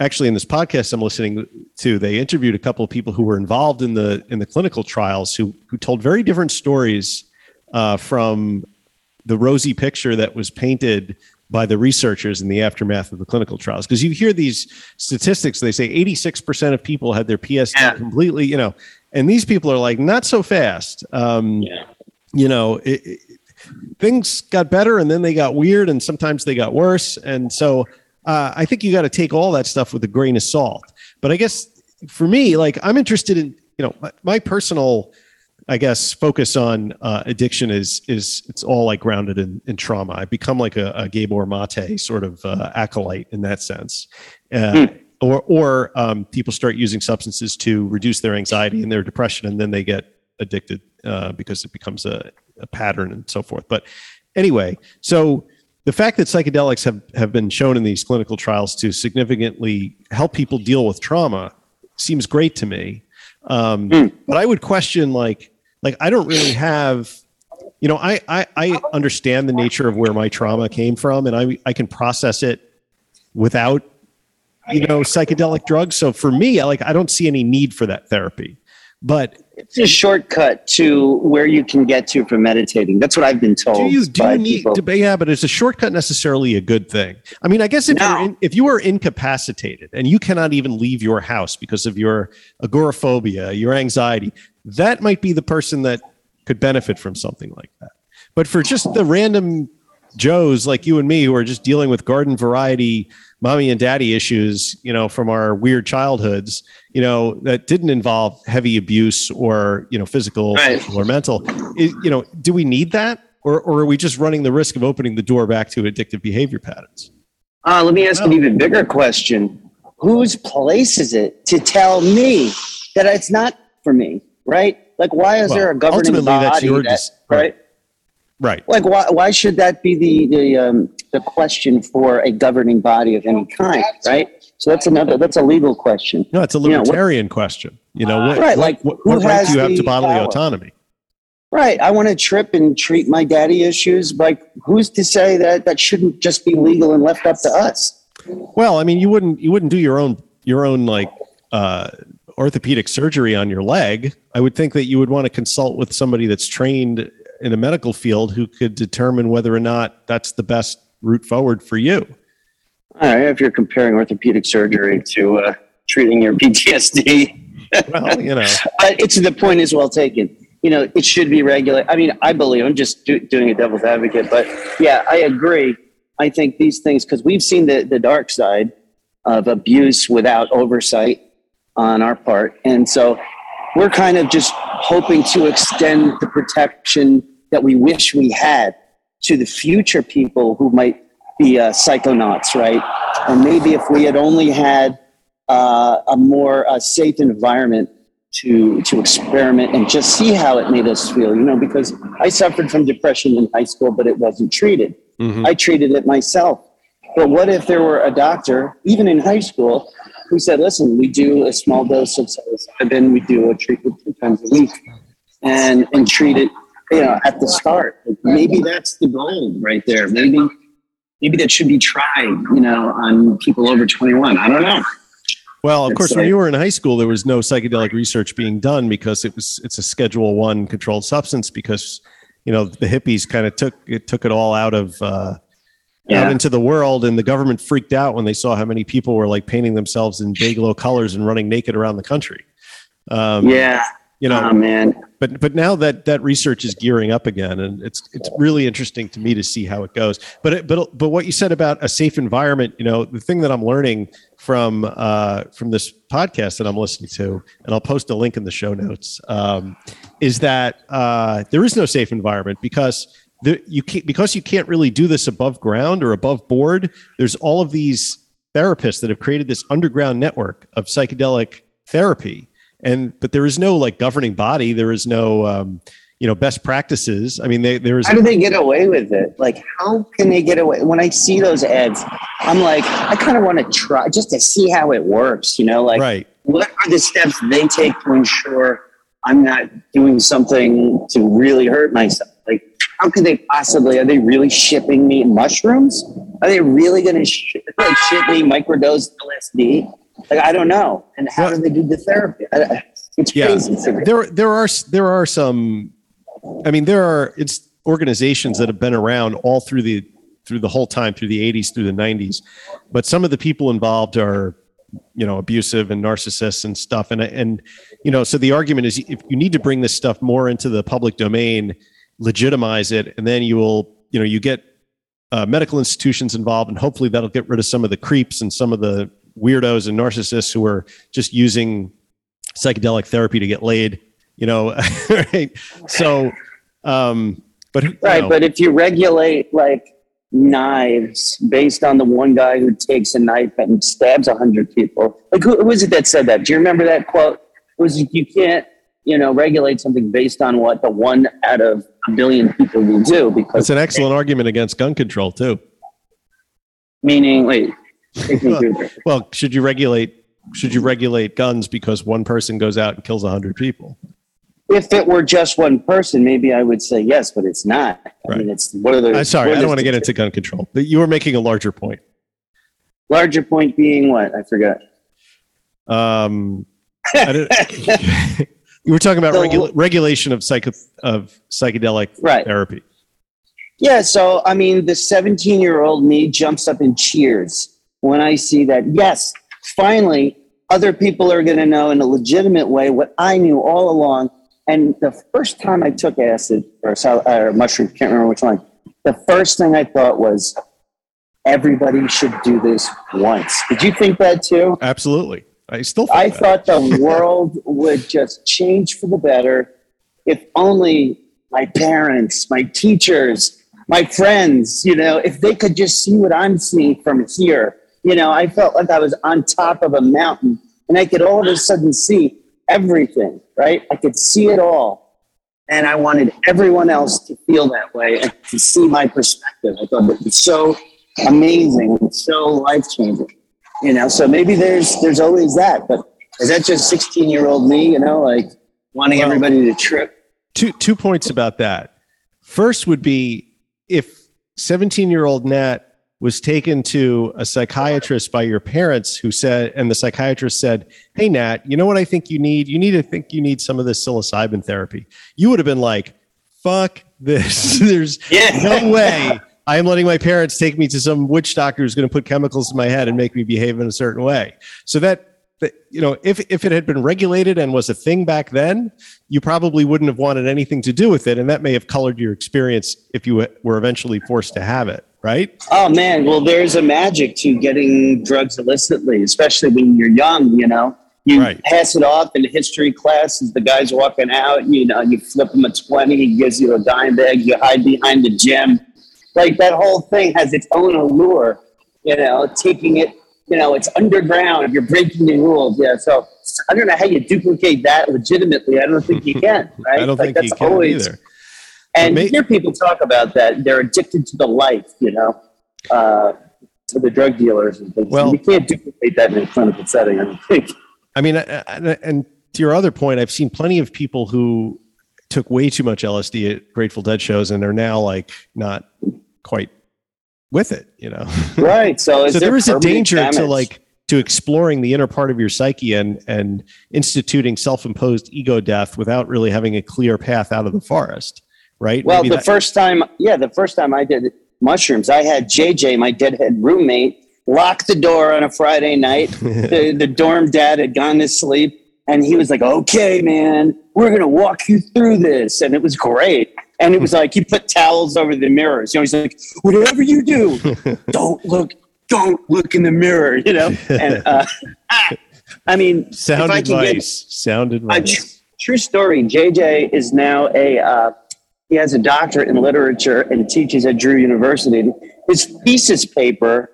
actually in this podcast I'm listening to, they interviewed a couple of people who were involved in the, in the clinical trials who, who told very different stories, uh, from the rosy picture that was painted by the researchers in the aftermath of the clinical trials. Because you hear these statistics, they say 86% of people had their PTSD Yeah. completely, you know, and these people are like, not so fast. Um, Yeah. You know, it, it, things got better and then they got weird and sometimes they got worse. And so uh, I think you got to take all that stuff with a grain of salt. But I guess for me, like, I'm interested in, you know, my, my personal I guess focus on uh, addiction is is it's all like grounded in, in trauma. I've become like a, a Gabor Mate sort of uh, acolyte in that sense, uh, or or um, people start using substances to reduce their anxiety and their depression, and then they get addicted uh, because it becomes a, a pattern and so forth. But anyway, so the fact that psychedelics have have been shown in these clinical trials to significantly help people deal with trauma seems great to me. Um, But I would question like like I don't really have you know I, I I understand the nature of where my trauma came from and I I can process it without you know psychedelic drugs. So for me, I like I don't see any need for that therapy. But It's a shortcut to where you can get to for meditating. That's what I've been told. do you do you need people. to, yeah but is a shortcut necessarily a good thing i mean i guess if No. you're in, if you are incapacitated and you cannot even leave your house because of your agoraphobia your anxiety that might be the person that could benefit from something like that but for just the random joes like you and me who are just dealing with garden variety mommy and daddy issues you know from our weird childhoods you know that didn't involve heavy abuse or you know physical Right. or mental I- you know do we need that or, or are we just running the risk of opening the door back to addictive behavior patterns Uh, let me ask an even bigger question. whose place is it to tell me that it's not for me, right? Like, why is Well, there a governing ultimately, body? that's your that- dis- right? Right. Like, why, why should that be the the um, the question for a governing body of any kind, right? So that's another that's a legal question. No, it's a You know, what- libertarian question. You know, what, Right, like, what, what right do you have to bodily power? autonomy? Right. I want to trip and treat my daddy issues. Like, who's to say that that shouldn't just be legal and left up to us? Well, I mean, you wouldn't you wouldn't do your own your own like uh, orthopedic surgery on your leg. I would think that you would want to consult with somebody that's trained in a medical field who could determine whether or not that's the best route forward for you. All right. If you're comparing orthopedic surgery to uh, treating your [LAUGHS] PTSD, Well, you know, [LAUGHS] it's the point is well taken. You know, it should be regulated. I mean, I believe I'm just do, doing a devil's advocate, but yeah, I agree. I think these things because we've seen the the dark side of abuse without oversight on our part, and so we're kind of just hoping to extend the protection that we wish we had to the future people who might be uh, psychonauts, right? And maybe if we had only had uh, a more uh, safe environment to to experiment and just see how it made us feel, you know, because I suffered from depression in high school, but it wasn't treated. Mhm. I treated it myself. But what if there were a doctor, even in high school, who said, listen, we do a small dose of psilocybin, we do a treatment two times a week, and, and treat it, you know, at the start. Maybe that's the goal right there. Maybe, maybe that should be tried, you know, on people over 21. I don't know. Well, of It's course, when you were in high school, there was no psychedelic research being done because it was it's a Schedule One controlled substance because you know the hippies kind of took it took it all out of uh, out into the world, and the government freaked out when they saw how many people were like painting themselves in day glow colors and running naked around the country. Um, Yeah. You know, oh, man. but but now that that research is gearing up again and it's it's really interesting to me to see how it goes but it, but but what you said about a safe environment you know the thing that i'm learning from uh from this podcast that i'm listening to and i'll post a link in the show notes um is that uh there is no safe environment because the, you can't because you can't really do this above ground or above board there's all of these therapists that have created this underground network of psychedelic therapy and but there is no like governing body there is no um, you know best practices i mean they, there is How do they get away with it? Like, how can they get away? When I see those ads, I'm like, I kind of want to try just to see how it works, you know? Like, right what are the steps they take to ensure I'm not doing something to really hurt myself? Like, how could they possibly? Are they really shipping me mushrooms? Are they really going to sh- like ship me microdose LSD? Like, I don't know. And how do they do the therapy? It's Yeah. crazy. there there are there are some i mean there are it's organizations that have been around all through the through the whole time through the 80s through the 90s but some of the people involved are you know abusive and narcissists and stuff and and you know so the argument is if you need to bring this stuff more into the public domain legitimize it and then you will you know you get uh, medical institutions involved and hopefully that'll get rid of some of the creeps and some of the weirdos and narcissists who are just using psychedelic therapy to get laid you know [LAUGHS] right so um but Right, know, but if you regulate like knives based on the one guy who takes a knife and stabs a hundred people, like who, who was it that said that? Do you remember that quote? It was you can't, you know, regulate something based on what the one out of a billion people will do that's because an excellent argument against gun control too meaning wait, take me through this. well should you regulate should you regulate guns because one person goes out and kills 100 people if it were just one person, maybe I would say yes, but it's not. I mean, it's what are the? i'm sorry i don't want to get into gun control but you were making a larger point larger point being what I forgot. um I [LAUGHS] [LAUGHS] you were talking about So- regula- regulation of psycho of psychedelic Right. therapy Yeah, so I mean, the 17 year old me jumps up and cheers when I see that, yes, finally, other people are going to know in a legitimate way what I knew all along. And the first time I took acid or, sal- or mushroom, can't remember which one, the first thing I thought was, everybody should do this once. Did you think that too? absolutely i still think I that. thought the world would just change for the better if only my parents, my teachers, my friends, you know, if they could just see what I'm seeing from here You know, I felt like I was on top of a mountain and I could all of a sudden see everything, right? I could see it all. And I wanted everyone else to feel that way and to see my perspective. I thought it was so amazing and so life changing. You know, so maybe there's there's always that. But is that just 16 year old me, you know, like wanting Well- everybody to trip? two two points about that. First would be if 17 year old Nat was taken to a psychiatrist by your parents who said, and the psychiatrist said, Hey, Nat, you know what I think you need? You need to think you need some of this psilocybin therapy. You would have been like, fuck this. [LAUGHS] There's Yeah. no way I am letting my parents take me to some witch doctor who's going to put chemicals in my head and make me behave in a certain way. So that, that you know, if if it had been regulated and was a thing back then, you probably wouldn't have wanted anything to do with it, and that may have colored your experience if you were eventually forced to have it. Right? Oh man, well, there's a magic to getting drugs illicitly, especially when you're young. You know, you Right. pass it off in history class as the guy's walking out. You know, you flip him a twenty, he gives you a dime bag. You hide behind the gym. Like that whole thing has its own allure. You know, taking it. You know, it's underground. You're breaking the rules. Yeah. So I don't know how you duplicate that legitimately. I don't think you can. [LAUGHS] Right? I don't Like, think you can either. And May- you hear people talk about that. They're addicted to the life, you know, uh, to the drug dealers and things. Well- you can't duplicate that in a clinical setting, I don't think. I mean, and and to your other point, I've seen plenty of people who took way too much LSD at Grateful Dead shows and are now like not quite with it. You know. [LAUGHS] Right. So, so there is a danger to like to exploring the inner part of your psyche and and instituting self-imposed ego death without really having a clear path out of the forest right Well, Maybe the that- first time, yeah, the first time I did mushrooms, I had JJ, my deadhead roommate, lock the door on a Friday night. [LAUGHS] the, the dorm dad had gone to sleep, and he was like, "Okay, man, we're gonna walk you through this," and it was great. And it was like he put towels over the mirrors. You know, he's like, "Whatever you do, [LAUGHS] don't look, don't look in the mirror." You know, and [LAUGHS] uh, I mean, sound can get- advice sound a advice tr- true story. JJ is now a uh, he has a doctorate in literature and teaches at Drew University. His thesis paper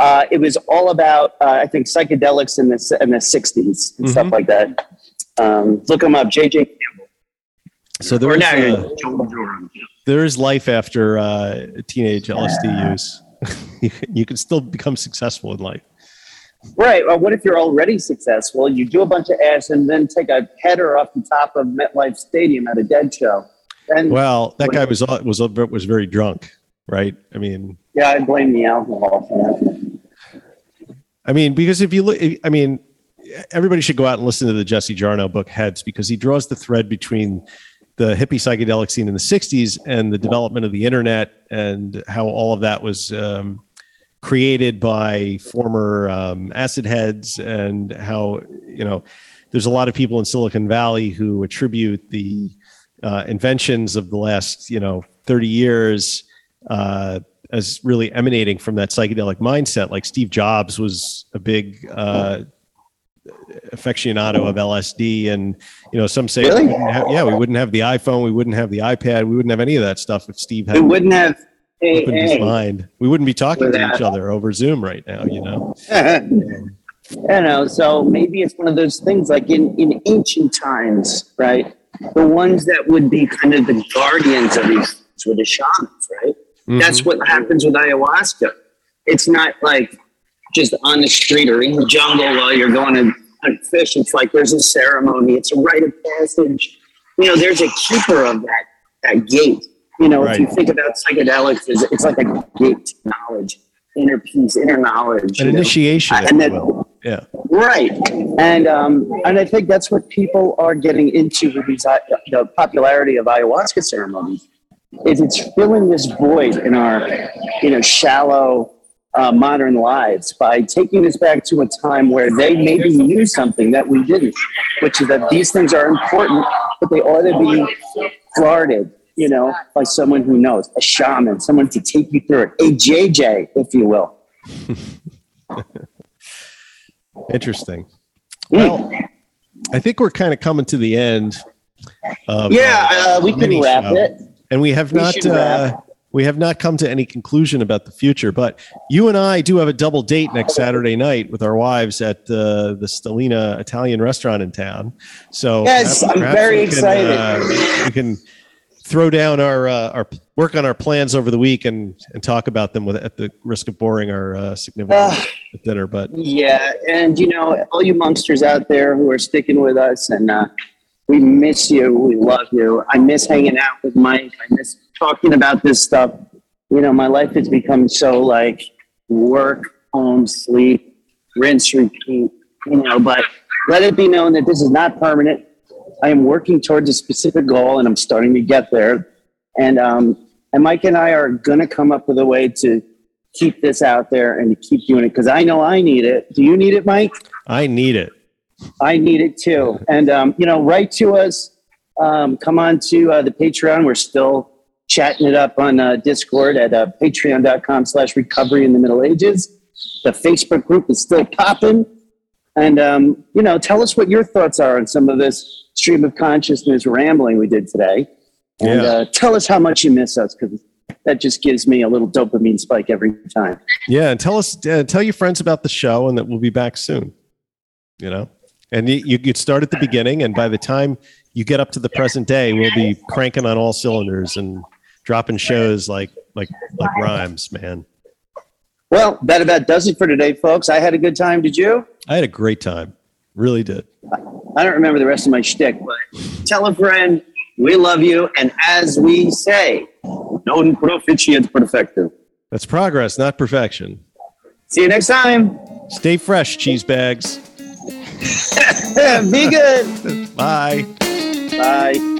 uh, it was all about uh, I think psychedelics in the in the '60s and stuff Mhm. like that. Um, look him up, JJ Campbell. so there is, now, uh, there is life after uh, teenage lsd use [LAUGHS] you, can- still become successful in life Right. Well, what if you're already successful? You do a bunch of ads and then take a header off the top of MetLife Stadium at a dead show. And well that guy was was was very drunk right i mean yeah, I blame the alcohol for that. I mean, because if you look, I mean, everybody should go out and listen to the Jesse Jarnow book Heads because he draws the thread between the hippie psychedelic scene in the 60s and the development of the internet and how all of that was um, created by former um, acid heads and how, you know, there's a lot of people in Silicon Valley who attribute the uh, inventions of the last, you know, 30 years uh, as really emanating from that psychedelic mindset. Like Steve Jobs was a big uh, aficionado of LSD, and you know, some say, Really? we have, yeah, we wouldn't have the iPhone, we wouldn't have the iPad, we wouldn't have any of that stuff if Steve had We wouldn't have opened his mind. We wouldn't be talking to each other over Zoom right now. You know, [LAUGHS] you know, so maybe it's one of those things like in, in ancient times, right? The ones that would be kind of the guardians of these things were the shamans, right? Mm-hmm. That's what happens with ayahuasca. It's not like just on the street or in the jungle while you're going to hunt fish. It's like there's a ceremony, it's a rite of passage. You know, there's a keeper of that, that gate. You know, if you think about psychedelics, it's, it's like a gate to knowledge, inner peace, inner knowledge. an you know? initiation. And then- Yeah, Right, and um, and I think that's what people are getting into with these uh, the popularity of ayahuasca ceremonies. Is it's filling this void in our you know shallow uh, modern lives by taking us back to a time where they maybe knew something that we didn't, which is that these things are important, but they ought to be guarded. You know, by someone who knows, a shaman, someone to take you through it, a JJ, if you will. [LAUGHS] interesting. Mm. Well, I think we're kind of coming to the end. Of, Yeah, uh, we can wrap show. it. and we have We not uh, we have not come to any conclusion about the future. But you and I do have a double date next Saturday night with our wives at uh, the Stellina Italian restaurant in town. So Yes, I'm very can, excited. uh, we can throw down our uh, our work on our plans over the week and and talk about them with at the risk of boring our uh, significant Ugh. at dinner. But Yeah, and you know, all you monsters out there who are sticking with us, and uh, we miss you. We love you. I miss hanging out with Mike. I miss talking about this stuff. You know, my life has become so like work, home, sleep, rinse, repeat. You know, but let it be known that this is not permanent. I am working towards a specific goal, and I'm starting to get there. And um, and Mike and I are going to come up with a way to keep this out there and to keep doing it because I know I need it. Do you need it, Mike? I need it. I need it too. And um, you know, write to us. Um, come on to uh, the Patreon. We're still chatting it up on uh, Discord at uh, patreon.com slash recovery in the Middle Ages. The Facebook group is still popping. And, um, you know, tell us what your thoughts are on some of this stream of consciousness rambling we did today. And Yeah. uh, tell us how much you miss us because that just gives me a little dopamine spike every time. Yeah, and tell us, uh, tell your friends about the show, and that we'll be back soon. You know, and you you start at the beginning, and by the time you get up to the present day, we'll be cranking on all cylinders and dropping shows like like like rhymes, man. Well, that about does it for today, folks. I had a good time. Did you? I had a great time, really did. I don't remember the rest of my shtick, but tell a friend we love you. And as we say, non proficient perfecto. That's progress, not perfection. See you next time. Stay fresh, cheese bags. [LAUGHS] Be good. Bye. Bye.